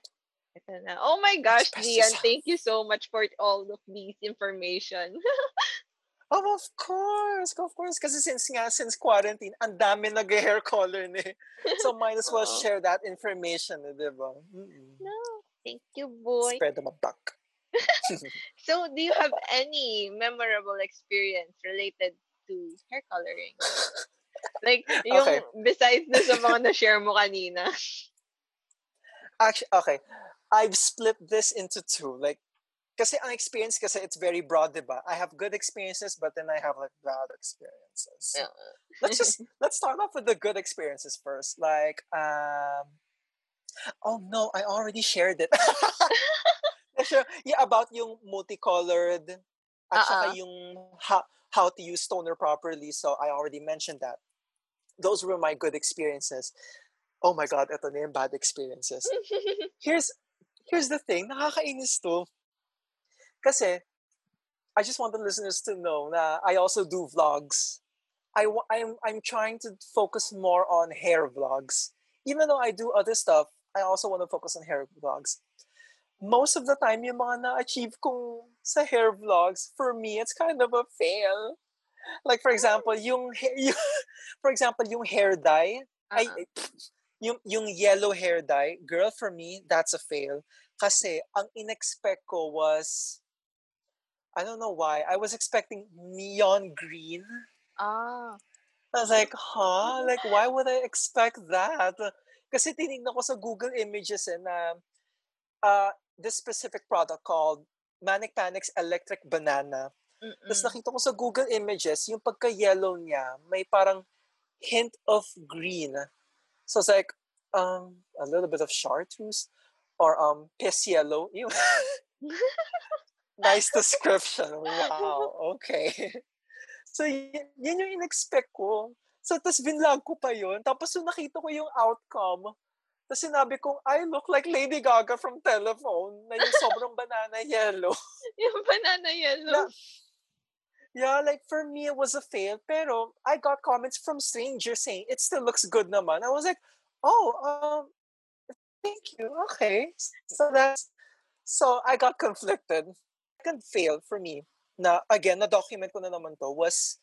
Oh my gosh, Express yourself. thank you so much for all of these information. Oh, of course. Of course. Kasi since nga, since quarantine, ang dami nag-hair color ni. So, might as well Oo. share that information, eh, di ba? Mm-mm. no, thank you, boy. Spread them a buck. So, do you have any memorable experience related to hair coloring? Like, yung Okay. besides na sa mga na-share mo kanina. Actually, okay. I've split this into two. Like, kasi ang experience kasi it's very broad, di ba? I have good experiences, but then I have like bad experiences. Yeah. let's just let's start off with the good experiences first. Like, um, oh no, I already shared it. Sure. yeah, about yung multicolored, at saka Uh-uh. yung how, how to use toner properly. So I already mentioned that. Those were my good experiences. Oh my God, ito na yung bad experiences. Here's here's the thing, nakakainis to. Kasi, I just want the listeners to know na I also do vlogs. I, I'm, I'm trying to focus more on hair vlogs. Even though I do other stuff, I also want to focus on hair vlogs. Most of the time, yung mga na-achieve kong sa hair vlogs, for me, it's kind of a fail. Like, for example, yung, yung for example, yung hair dye, ay, Uh-uh. yung, yung yellow hair dye, girl, for me, that's a fail. Kasi, ang in-expect ko was, I don't know why, I was expecting neon green. Ah. I was like, huh? Like, why would I expect that? Kasi tinignan ko sa Google Images eh, na uh, this specific product called Manic Panic's Electric Banana. Tapos Mm-mm. nakita ko sa Google Images, yung pagka-yellow niya, may parang hint of green. So it's like, um, a little bit of chartreuse or um, piss yellow. Ew. nice description. Wow. Okay. So, y- yun yung in-expect ko. So, tapos binlog ko pa yun. Tapos, nung nakita ko yung outcome, tapos sinabi kong, I look like Lady Gaga from Telephone na yung sobrang banana yellow. yung banana yellow. Na- Yeah, like for me, it was a fail. Pero I got comments from strangers saying it still looks good naman. I was like, oh, um, thank you. Okay. So that's, so I got conflicted. Second fail for me, na again, na-document ko na naman to, was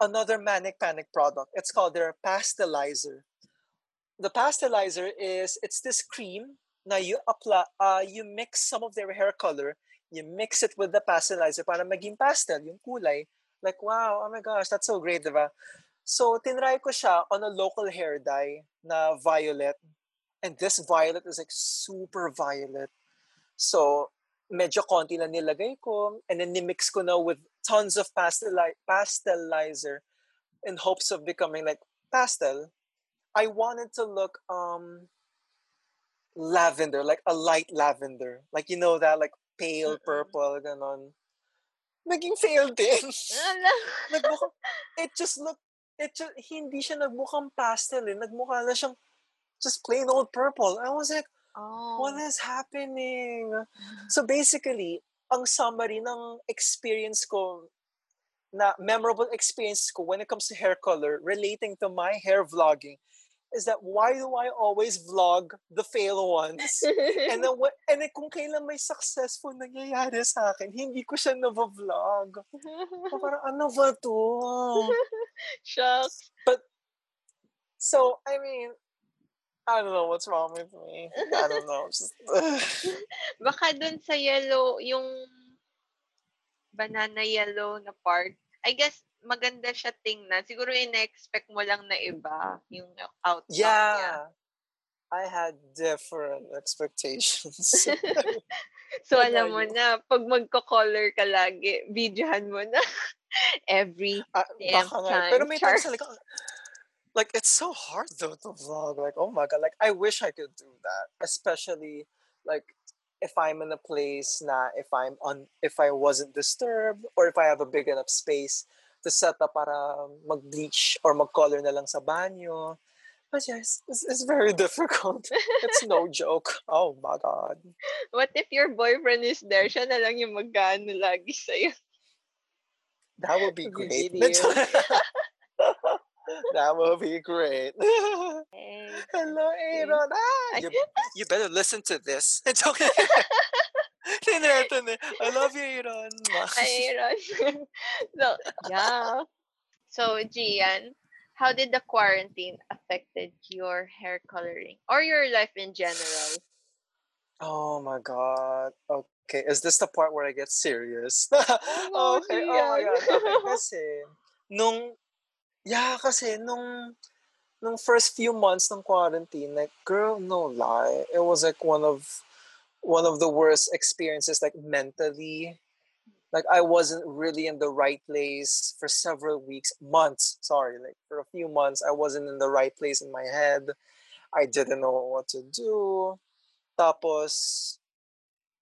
another Manic Panic product. It's called their pastelizer. The pastelizer is, it's this cream Now you apply, uh, you mix some of their hair color you mix it with the pastelizer para maging pastel, yung kulay. Like, wow, oh my gosh, that's so great, diba? So, tinry ko siya on a local hair dye na violet. And this violet is like super violet. So, medyo konti lang nilagay ko. And then, nimix ko na with tons of pasteli- pastelizer in hopes of becoming like pastel. I wanted to look um lavender, like a light lavender. Like, you know that, like pale Mm-mm. purple, ganon. Naging fail din. Nagmukhang, it just looked it just, hindi siya nagmukhang pastel eh. Nagmukha na siyang just plain old purple. I was like, Oh. what is happening? So basically, ang summary ng experience ko, na memorable experience ko when it comes to hair color relating to my hair vlogging is that why do I always vlog the fail ones? And then, and then kung kailan may successful nangyayari sa akin, hindi ko siya na-vlog. So, parang ano ba to? Shucks. So, I mean, I don't know what's wrong with me. I don't know. Just, Baka dun sa yellow, yung banana yellow na part, I guess maganda siya tingnan. Siguro in-expect mo lang na iba yung outcome niya. yeah. I had different expectations. So alam mo na, pag magko-color ka lagi, videohan mo na every Ah, damn nga. time. Pero may times talaga, like it's so hard though to vlog. Like, oh my god, like I wish I could do that. Especially like if I'm in a place na if I'm on if I wasn't disturbed or if I have a big enough space to set up para mag-bleach or mag-color na lang sa banyo. But yes, it's, it's very difficult. it's no joke. Oh my god. What if your boyfriend is there? Siya na lang yung mag-ano lagi sa'yo. That would be great. That would be great. Hey, Hello, Aaron. Ah, you, you better listen to this. It's okay. I love you, Aaron. Ay, Ron. so, yeah. So, Gian, how did the quarantine affected your hair coloring or your life in general? Oh my god. Okay, is this the part where I get serious? no, okay, oh my god. Okay, kasi, nung, yeah, kasi, nung, nung first few months ng quarantine, like, girl, no lie, it was like one of, one of the worst experiences, like, mentally. Like, I wasn't really in the right place for several weeks, months, sorry, like, for a few months, I wasn't in the right place in my head. I didn't know what to do. Tapos,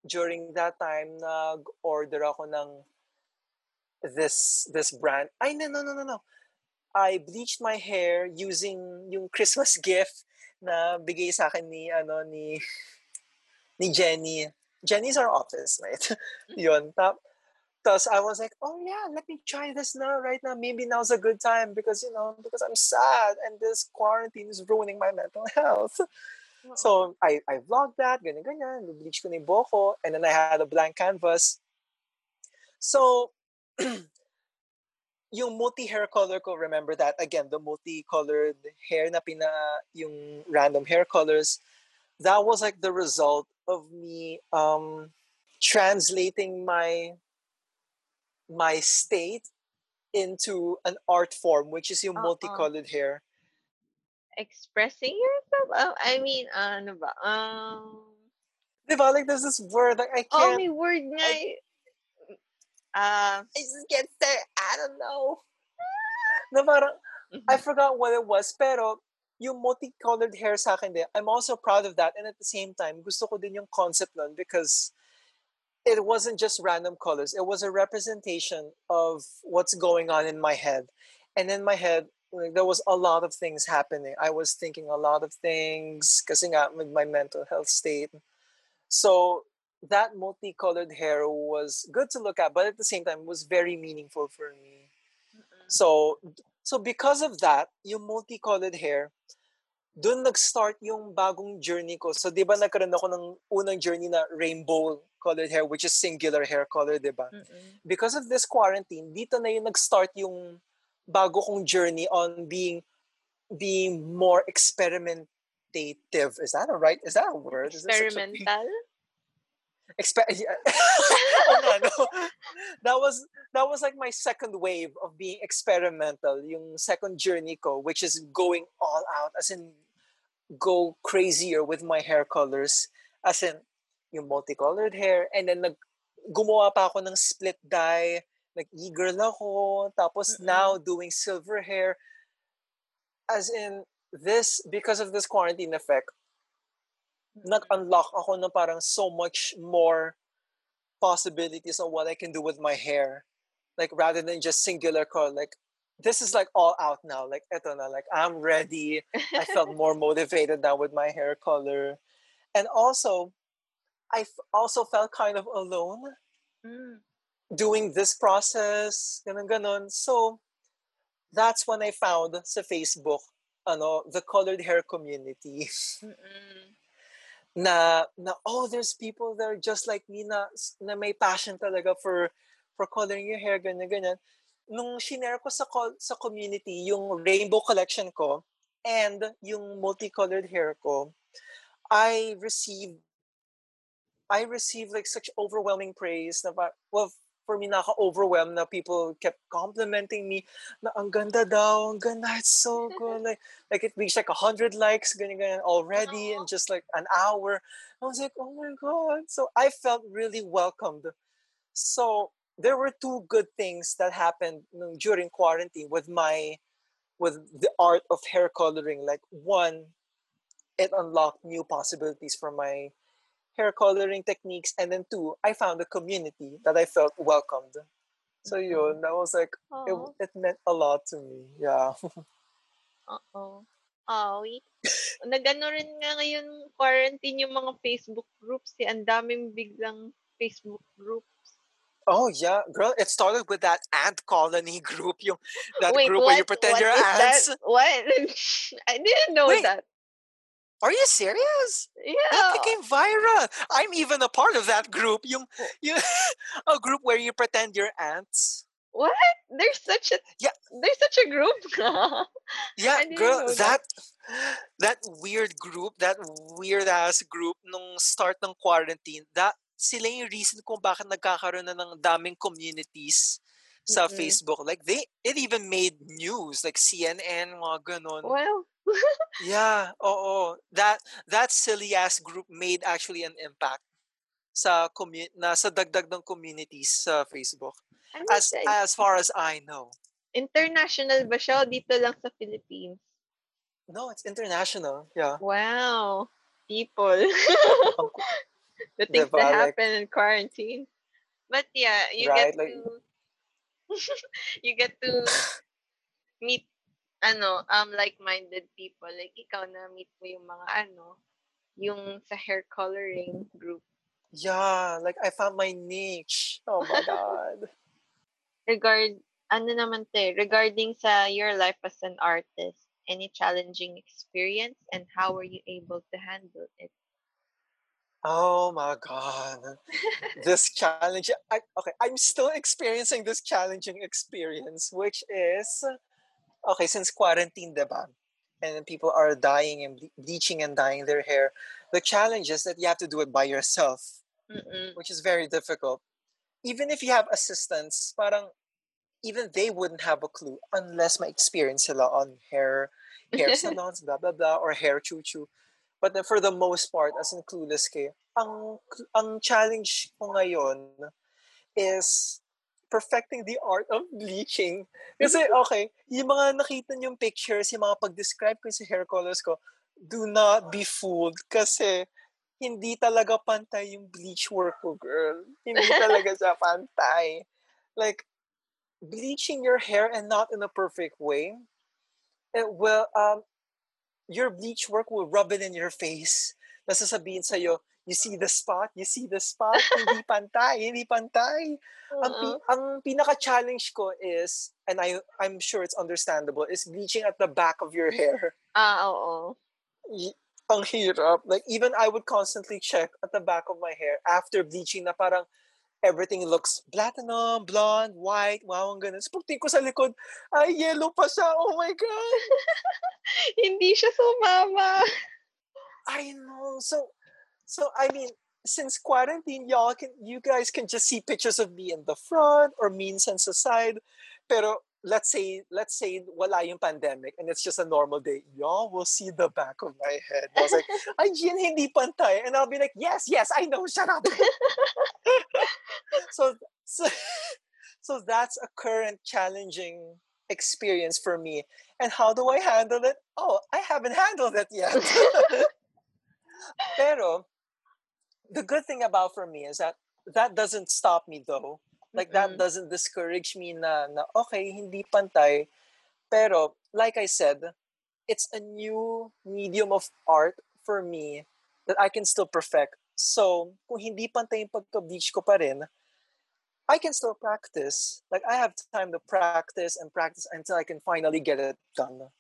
during that time, nag-order ako ng this this brand. Ay, no, no, no, no, no. I bleached my hair using yung Christmas gift na bigay sa akin ni, ano, ni, ni Jenny. Jenny's our office, right? Mm. Yun. Tap, Tapos I was like, oh yeah, let me try this now, right now. Maybe now's a good time because, you know, because I'm sad and this quarantine is ruining my mental health. Mm. So I, I vlogged that, ganyan ganyan, bleach ko na yung and then I had a blank canvas. So, yung multi-hair color ko, remember that? Again, the multi-colored hair na pina, yung random hair colors, that was like the result of me um, translating my my state into an art form, which is yung Oo. multicolored hair. Expressing yourself? Oh, I mean, ano ba? Um, Diba? Like there's this word like I oh, can't Oh, may word nga. eh. Ah, I just get there. I don't know. Na parang, I forgot what it was, pero yung multicolored hair sa akin din, I'm also proud of that. And at the same time, gusto ko din yung concept nun because it wasn't just random colors. It was a representation of what's going on in my head. And in my head, like, there was a lot of things happening. I was thinking a lot of things kasi nga with my mental health state. So that multicolored hair was good to look at, but at the same time was very meaningful for me. So so because of that, yung multicolored hair, doon nag-start yung bagong journey ko. So 'di ba nagkaroon ako ng unang journey na rainbow colored hair which is singular hair color, 'di ba? mm-mm. Because of this quarantine, dito na yung nag-start yung bago kong journey on being being more experimentative. Is that a right? Is that a word? Is experimental? Expe- yeah. Oo nga, no? that was that was like my second wave of being experimental yung second journey ko which is going all out as in go crazier with my hair colors as in yung multicolored hair and then nag gumawa pa ako ng split dye nag e-girl ako tapos Mm-mm. now doing silver hair as in this because of this quarantine effect nag-unlock ako na parang so much more possibilities on what I can do with my hair. Like rather than just singular color, like this is like all out now. Like eto na, like I'm ready. I felt more motivated now with my hair color. And also, I f- also felt kind of alone Mm. doing this process, ganun ganon. So that's when I found sa Facebook, ano, the colored hair community. Mm-mm. Na na oh there's people that are just like me na na may passion talaga for for coloring your hair ganyan ganyan. Nung shinare ko sa sa community yung rainbow collection ko and yung multicolored hair ko I received I received like such overwhelming praise na well for me naka-overwhelmed na people kept complimenting me na ang ganda daw, ang ganda, it's so good. Like, like it reached like 100 likes ganyan, ganyan, already in just like an hour. I was like, oh my God. So I felt really welcomed. So there were two good things that happened during quarantine with my with the art of hair coloring. Like one, it unlocked new possibilities for my hair coloring techniques, and then two, I found a community that I felt welcomed. So yun, that was like it, it meant a lot to me. Yeah. oo. Oh, nagano rin nga ngayon quarantine yung mga Facebook groups eh. Ang daming biglang Facebook groups. Oh yeah, girl. It started with that ant colony group. Yung that Wait, group what? where you pretend you're ants. that? What? I didn't know Wait. that. Are you serious? That Yeah. became viral. I'm even a part of that group. Yung, yung a group where you pretend you're ants. What? There's such a Yeah. There's such a group. Yeah, girl, that that. that weird group, that weird ass group nung start ng quarantine, that sila yung reason kung bakit nagkakaroon na ng daming communities sa Mm-mm. Facebook. Like they it even made news like CNN mga ganon. well, Yeah, oo. That that silly ass group made actually an impact sa commu- na sa dagdag ng communities sa Facebook. ano As siya? as far as I know. international ba siya o dito lang sa Philippines? No, it's international. Yeah. Wow. People. The things Diba, that like- happen in quarantine. But yeah, you Right, get like- to you get to meet ano, um like-minded people. Like ikaw na meet mo yung mga ano, yung sa hair coloring group. Yeah, like I found my niche. Oh my god. Regard ano naman te, regarding sa your life as an artist, any challenging experience and how were you able to handle it? Oh my god. This challenge I okay, I'm still experiencing this challenging experience which is okay, since quarantine, diba? And people are dyeing and ble- bleaching and dyeing their hair. The challenge is that you have to do it by yourself, Mm-mm. which is very difficult. Even if you have assistants, parang even they wouldn't have a clue unless my experience sila on hair hair salons, blah blah blah, or hair choo choo. But then for the most part, as in clueless kayo, ang, ang challenge ko ngayon is perfecting the art of bleaching. Kasi, okay, yung mga nakita niyong pictures, yung mga pag-describe ko sa hair colors ko, do not be fooled kasi hindi talaga pantay yung bleach work ko, girl. Hindi talaga siya pantay. Like, bleaching your hair and not in a perfect way, it will, um, your bleach work will rub it in your face. Nasasabihin sa'yo, you see the spot, you see the spot, hindi pantay, hindi pantay. Ang, Oo. pi- ang pinaka-challenge ko is, and I, I'm sure it's understandable, is bleaching at the back of your hair. Ah, oo. Y- ang hirap. Like, even I would constantly check at the back of my hair after bleaching na parang everything looks platinum, blonde, white, wow, ang ganun. So, pagtingin ko sa likod, ay, yellow pa siya. Oh my God! Hindi siya sumama. I know. So, so I mean, since quarantine, y'all can, you guys can just see pictures of me in the front or minsan sa side. Pero let's say, let's say wala yung pandemic and it's just a normal day. Y'all will see the back of my head. I was like, ay, yun hindi pantay. And I'll be like, yes, yes, I know, shut up. so, so, so that's a current challenging experience for me. And how do I handle it? Oh, I haven't handled it yet. Pero the good thing about for me is that that doesn't stop me though. Like that Mm-mm. doesn't discourage me na, na okay, hindi pantay. Pero like I said, it's a new medium of art for me that I can still perfect. So, kung hindi pantay yung pagka-bleach ko pa rin, I can still practice. Like I have time to practice and practice until I can finally get it done.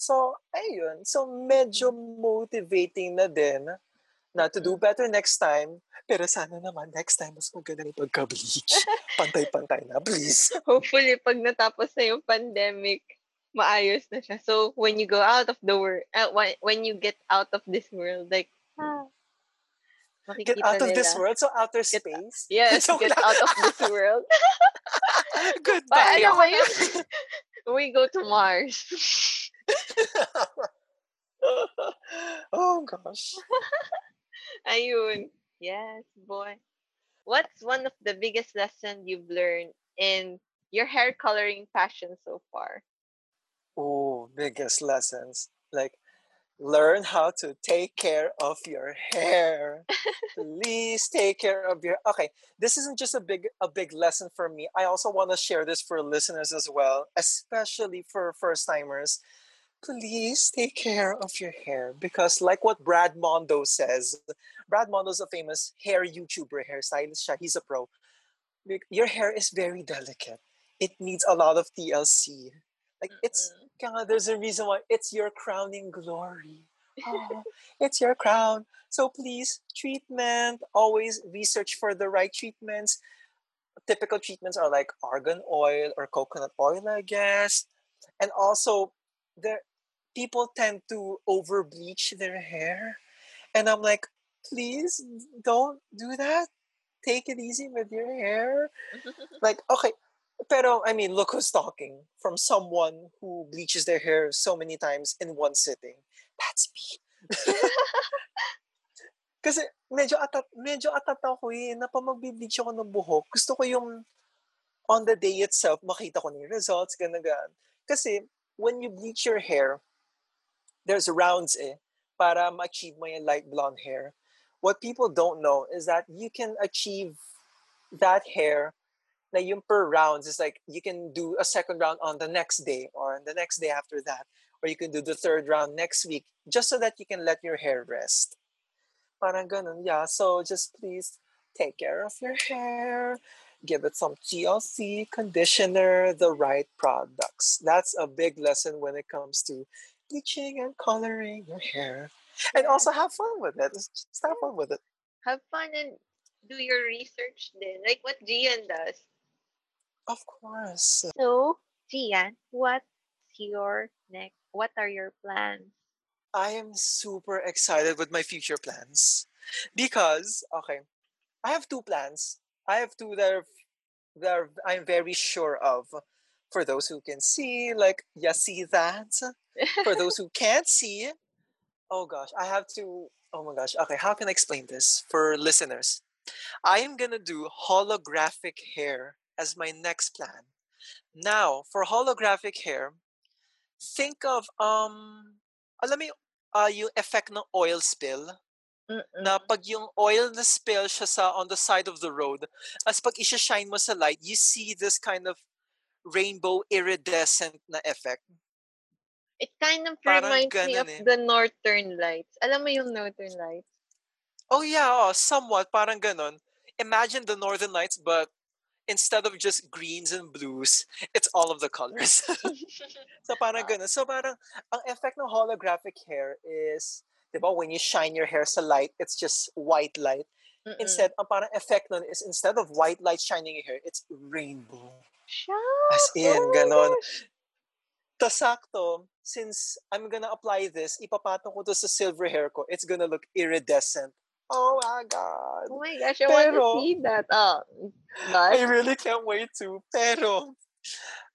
So, ayun. So, medyo motivating na din na to do better next time. Pero sana naman next time mas maganda yung pagka-bleach. Pantay-pantay na, please. Hopefully, pag natapos na yung pandemic, maayos na siya. So, when you go out of the world, uh, when, when you get out of this world, like, ah, Get out of this world, so outer Get- space. Yes, Joke get out of this world. Goodbye. ano ba na. yun? We go to Mars. oh gosh. Ayun. Yes, boy. What's one of the biggest lessons you've learned in your hair coloring passion so far? Oh, biggest lessons. Like, learn how to take care of your hair. Please take care of your. Okay, this isn't just a big a big lesson for me. I also want to share this for listeners as well, especially for first timers. Please take care of your hair because, like what Brad Mondo says, Brad Mondo's a famous hair YouTuber, hairstylist. Siya. He's a pro. Your hair is very delicate. It needs a lot of TLC. Like it's God, there's a reason why it's your crowning glory. Oh, it's your crown. So please, treatment. Always research for the right treatments. Typical treatments are like argan oil or coconut oil, I guess. And also, there people tend to over bleach their hair, and I'm like, please don't do that. Take it easy with your hair. like, okay, pero I mean, look who's talking from someone who bleaches their hair so many times in one sitting. That's me. Kasi medyo atat, medyo atat ako eh, na pa magbibleach ako ng buhok. Gusto ko yung on the day itself, makita ko ng results, ganun Kasi when you bleach your hair, there's rounds eh, para ma-achieve mo yung light blonde hair. What people don't know is that you can achieve that hair na yung per rounds is like you can do a second round on the next day or the next day after that or you can do the third round next week just so that you can let your hair rest. Parang ganun yeah. So just please take care of your hair. Give it some TLC conditioner the right products. That's a big lesson when it comes to bleaching and coloring your hair and also have fun with it just have fun with it have fun and do your research then like what Gian does of course. So, Gian, what's your next? What are your plans? I am super excited with my future plans because okay, I have two plans. I have two that are, that are, I'm very sure of. For those who can see, like you see that. For those who can't see, oh gosh, I have to. Oh my gosh. Okay, how can I explain this for listeners? I am gonna do holographic hair as my next plan. Now, for holographic hair, think of um alam mo yung, uh, yung effect ng oil spill. Mm-mm. Na pag yung oil na spill siya sa on the side of the road, as pag isha-shine mo sa light, you see this kind of rainbow iridescent na effect. It kind of Parang reminds me of eh. the northern lights. Alam mo yung northern lights? Oh yeah, oh, somewhat parang ganon. Imagine the northern lights but instead of just greens and blues, it's all of the colors. so parang ganun. So parang, ang effect ng holographic hair is, di ba, when you shine your hair sa light, it's just white light. Mm-mm. Instead, ang parang effect nun is instead of white light shining your hair, it's rainbow. As in, ganon. Tas sakto, since I'm gonna apply this, ipapatong ko to sa silver hair ko, it's gonna look iridescent Oh my God. Oh my gosh, I Pero, want to see that. Oh, but... I really can't wait to. Pero,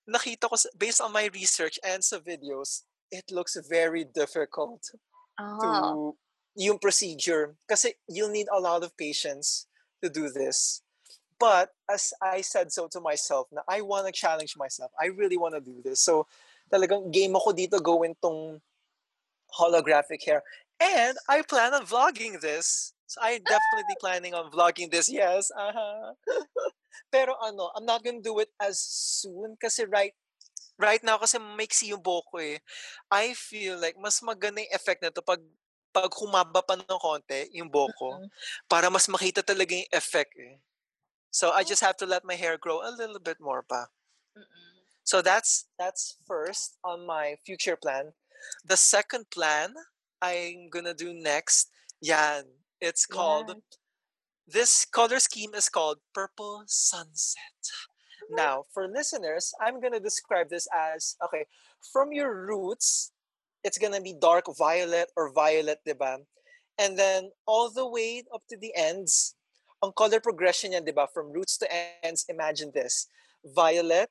nakita ko, based on my research and sa videos, it looks very difficult oh. to yung procedure. Kasi you'll need a lot of patience to do this. But as I said so to myself, na I want to challenge myself. I really want to do this. So, talagang game ako dito gawin tong holographic hair. And I plan on vlogging this. So I'm definitely planning on vlogging this. Yes. Uh-huh. Pero ano, I'm not gonna do it as soon kasi right right now kasi maiksi yung boko eh. I feel like mas maganda yung effect na to pag pag humaba pa ng konti yung boko mm-hmm. para mas makita talaga yung effect eh. So I just have to let my hair grow a little bit more pa. Mm-mm. So that's that's first on my future plan. The second plan I'm gonna do next, yan, it's called, yeah. this color scheme is called Purple Sunset. Mm-hmm. Now, for listeners, I'm to describe this as okay, from your roots, it's to be dark violet or violet, diba? And then all the way up to the ends, on color progression yan, diba? From roots to ends, imagine this. Violet,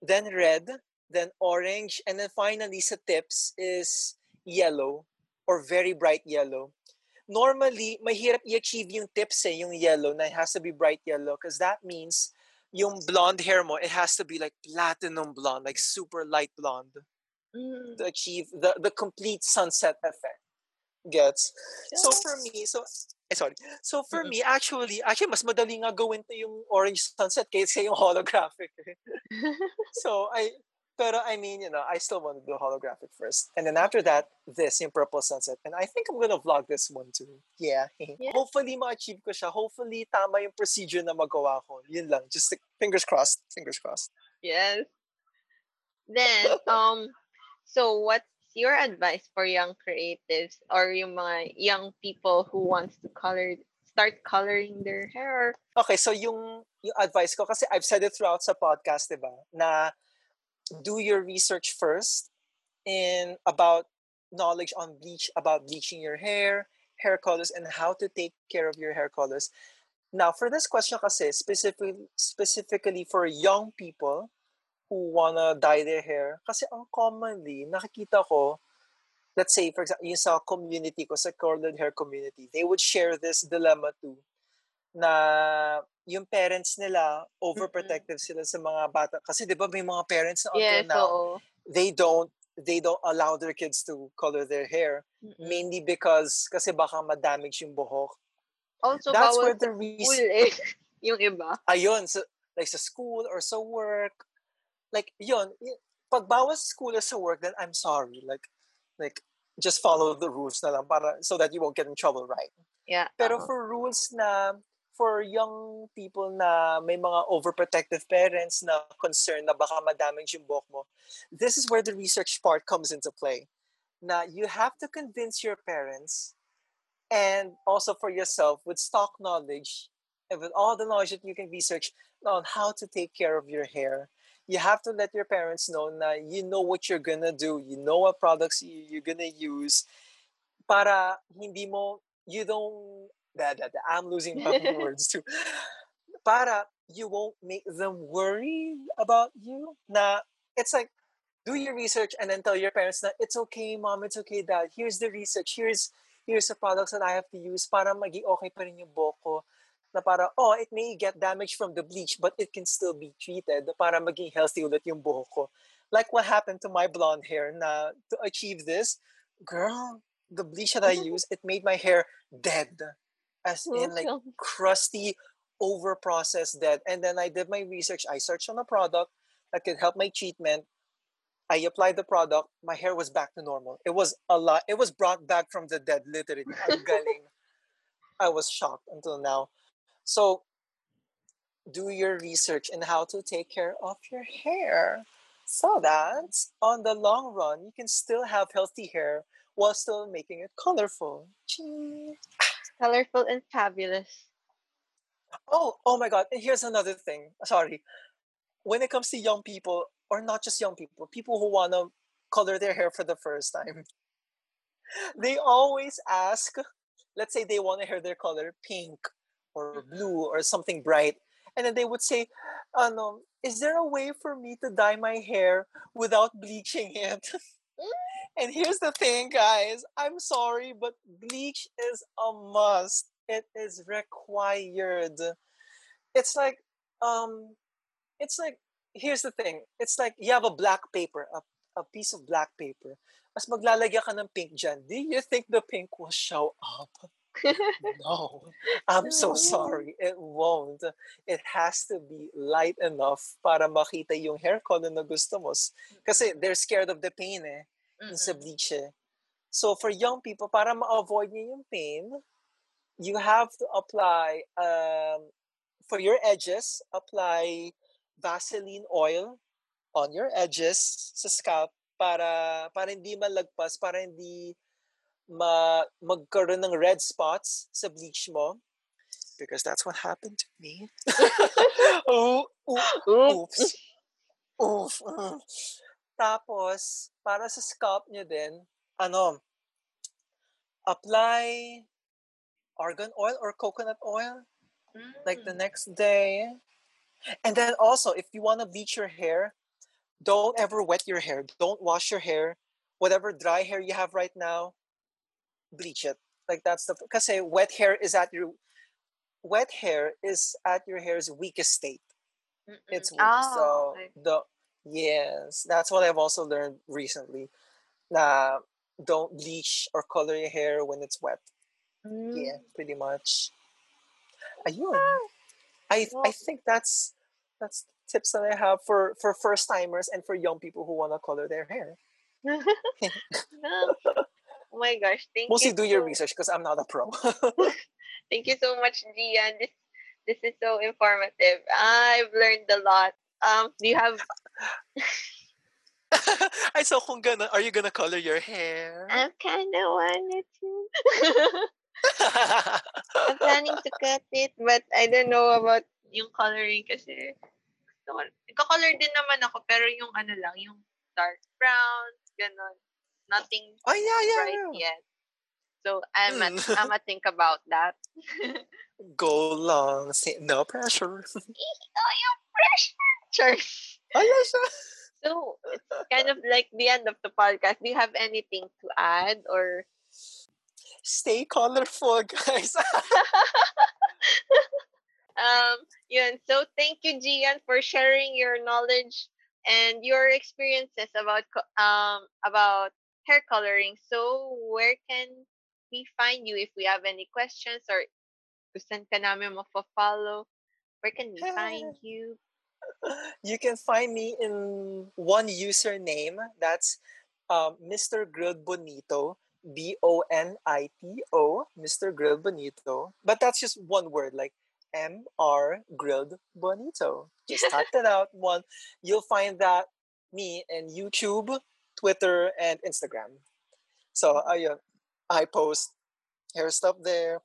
then red, then orange, and then finally sa tips is yellow or very bright yellow normally, mahirap i-achieve yung tips eh, yung yellow, na it has to be bright yellow because that means yung blonde hair mo, it has to be like platinum blonde, like super light blonde. Mm. to achieve the, the complete sunset effect. Gets? So for me, so eh, sorry. So for Mm-mm. me, actually, actually mas madali nga gawin to yung orange sunset kaysa yung holographic. so I pero I mean, you know, I still want to do holographic first. And then after that, this yung purple sunset. And I think I'm gonna vlog this one too. Yeah. Yeah. Hopefully ma-achieve ko siya. Hopefully tama yung procedure na magawa ko. Yun lang. Just like, fingers crossed. Fingers crossed. yes. Then, um, so what's your advice for young creatives or yung mga young people who wants to color, start coloring their hair? Okay, so yung yung advice ko kasi I've said it throughout sa podcast, 'di ba? Na do your research first in about knowledge on bleach about bleaching your hair, hair colors and how to take care of your hair colors. Now, for this question kasi specifically specifically for young people who wanna dye their hair kasi ang commonly nakikita ko let's say for example yung sa community ko sa curly hair community they would share this dilemma too na yung parents nila overprotective sila sa mga bata kasi 'di ba may mga parents na until Yes, now oo. they don't they don't allow their kids to color their hair Mm-mm. mainly because kasi baka ma-damage yung buhok Also, that's where the sa school reason eh. yung iba. ayun so, like sa school or sa work like yun y- pag bawal sa school or sa work then I'm sorry like like just follow the rules na lang para so that you won't get in trouble right Yeah. Pero oo. for rules na for young people na may mga overprotective parents na concerned na baka madamage yung buhok mo, this is where the research part comes into play. Na you have to convince your parents and also for yourself with stock knowledge and with all the knowledge that you can research on how to take care of your hair. You have to let your parents know na you know what you're gonna do, you know what products you, you're gonna use para hindi mo you don't that, that, that I'm losing my words too. Para you won't make them worry about you. Na it's like do your research and then tell your parents that it's okay, mom, it's okay, dad. Here's the research. Here's here's the products that I have to use para maging okay pa rin yung buhok. Na para, oh, it may get damaged from the bleach, but it can still be treated para maging healthy ulit yung buhok ko. Like what happened to my blonde hair na to achieve this, girl, the bleach that I use, it made my hair dead. As oh, in like crusty, over processed dead. And then I did my research. I searched on a product that could help my treatment. I applied the product. My hair was back to normal. It was a lot. It was brought back from the dead, literally. I was shocked until now. So, do your research in how to take care of your hair so that on the long run, you can still have healthy hair while still making it colorful. Ching. colorful and fabulous. Oh, oh my God. And here's another thing. Sorry. When it comes to young people, or not just young people, people who want to color their hair for the first time, they always ask, let's say they want to hair their color pink or blue or something bright. And then they would say, ano, is there a way for me to dye my hair without bleaching it? and here's the thing, guys. I'm sorry, but bleach is a must. It is required. It's like, um, it's like, here's the thing. It's like you have a black paper, a, a piece of black paper. Mas maglalagyan ka ng pink dyan. Do you think the pink will show up? No. I'm so sorry. It won't. It has to be light enough para makita yung hair color na gusto mo. Kasi they're scared of the pain eh. Yung sa bleach eh. So for young people, para ma-avoid niyo yung pain, you have to apply, um, for your edges, apply Vaseline oil on your edges sa scalp para para hindi malagpas, para hindi ma magkaroon ng red spots sa bleach mo. Because that's what happened to me. oh, oo- Oops. Oof. mm. Tapos, para sa scalp nyo din, ano, apply argan oil or coconut oil like the Mm. next day. And then also, if you want to bleach your hair, don't ever wet your hair. Don't wash your hair. Whatever dry hair you have right now, bleach it. Like that's the because say wet hair is at your wet hair is at your hair's weakest state. Mm-mm. It's weak. Oh, so okay. the Yes, that's what I've also learned recently. Na don't bleach or color your hair when it's wet. Yeah, Mm. pretty much. Ayun. I I Well, think that's that's tips that I have for for first timers and for young people who want to color their hair. Oh my gosh, thank Mostly you do your research because I'm not a pro. thank you so much, Gian. This this is so informative. I've learned a lot. Um, do you have I so kung gonna, are you gonna color your hair? I kinda wanted to. I'm planning to cut it, but I don't know about yung coloring kasi gusto ko- nagko-color din naman ako, pero yung ano lang, yung dark brown, ganon. Nothing oh yeah, yeah, bright yeah. yet. So I'm at, Mm. I'm at think about that. Go long, say- no pressure. oh, yung pressure! Siya. So it's kind of like the end of the podcast. Do you have anything to add or Stay colorful, guys. um yun. So thank you Gian for sharing your knowledge and your experiences about um about hair coloring. So where can we find you if we have any questions or gusto ka namin follow Where can we find you? you can find me in one username. That's um, Mr. Grilled Bonito. B O N I T O, Mr. Grilled Bonito. But that's just one word, like M R Grilled Bonito. Just type that out. One, you'll find that me in YouTube, Twitter, and Instagram. So ayun, I post hair stuff there.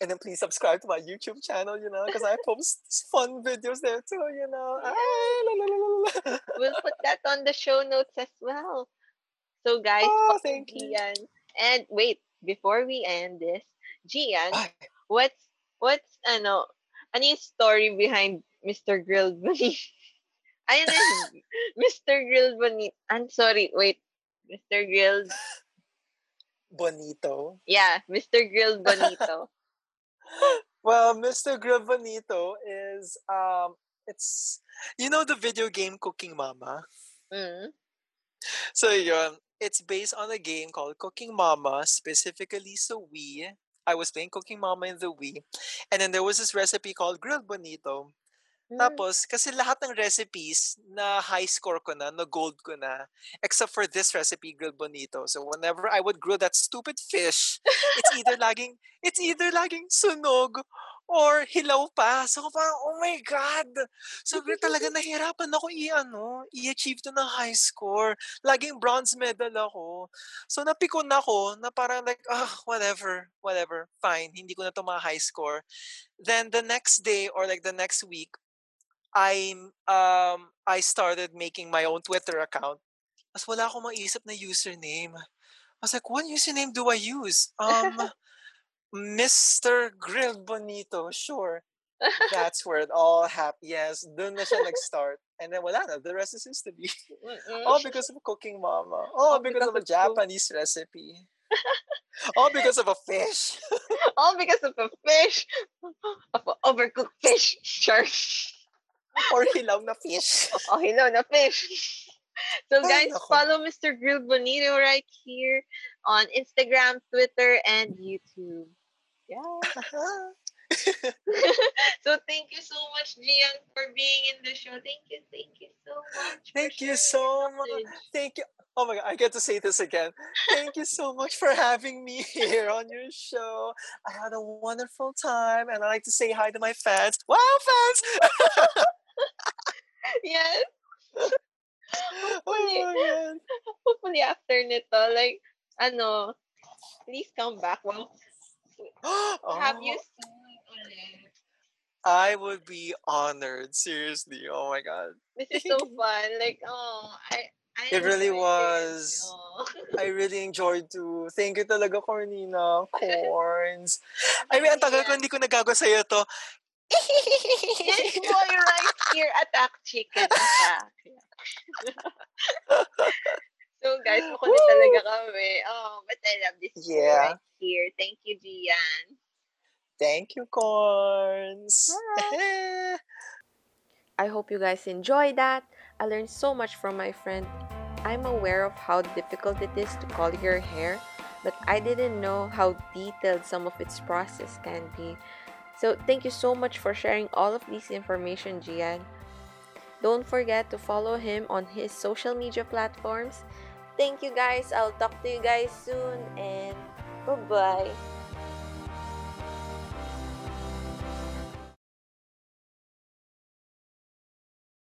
And then please subscribe to my YouTube channel, you know, because I post fun videos there too, you know. Ah, la, la, la. We'll put that on the show notes as well. So guys, Oh, thank you. And wait, before we end this, Gian, Ay, what's what's ano, ano yung story behind Mr. Grilled Bonito? Ayun na, Mr. Grilled Bonito. I'm sorry, wait. Mr. Grill Bonito. yeah, Mr. Grill Bonito. Well, Mr. Grill Bonito is um it's you know the video game Cooking Mama? Mm. So yun, it's based on a game called Cooking Mama, specifically sa Wii. I was playing Cooking Mama in the Wii. And then there was this recipe called Grilled Bonito. Mm. Tapos, kasi lahat ng recipes na high score ko na, na gold ko na, except for this recipe, Grilled Bonito. So whenever I would grill that stupid fish, it's either laging, it's either laging sunog or hilaw pa. So parang, oh my God! So talaga nahirapan ako i-ano, i-achieve to ng high score. Laging bronze medal ako. So napikon ako na parang like, ah, whatever, whatever, fine. Hindi ko na to ma-high score. Then the next day or like the next week, I um I started making my own Twitter account. Tapos wala akong maisip na username. I was like, what username do I use? Um, Mr. Grilled Bonito, sure. That's where it all happened. Yes, dun na siya nag-start. And then wala na, the rest is history. Mm-mm. All because of Cooking Mama. All All because, because of a of food. Japanese recipe. all because of a fish. All because of a fish, of an overcooked fish. Sure. Or hilaw na fish. Oh, hello, na fish. So guys, follow Mr. Grill Bonito right here on Instagram, Twitter, and YouTube. Yeah. so thank you so much, Gian, for being in the show. Thank you, thank you so much. Thank you so much. Thank you. Oh my god, I get to say this again. Thank you so much for having me here on your show. I had a wonderful time and I like to say hi to my fans. Wow, fans! Yes. oh Hopefully, my god. hopefully after nito, like, ano, please come back. Well, have you Oh, soon ulit. I would be honored. Seriously. Oh my god. This is so fun. Like, oh, I, I It really was. Oh. I really enjoyed too. Thank you talaga, Cornina. Corns. I mean, ang tagal ko hindi ko nagagawa sa'yo to. This boy right here, attack chicken attack. so guys, makulit talaga kami. Oh, but I love this Yeah. right here. Thank you, Gian. Thank you, Corns. I hope you guys enjoyed that. I learned so much from my friend. I'm aware of how difficult it is to color your hair, but I didn't know how detailed some of its process can be. So thank you so much for sharing all of this information, Gian. Don't forget to follow him on his social media platforms. Thank you guys. I'll talk to you guys soon and bye-bye.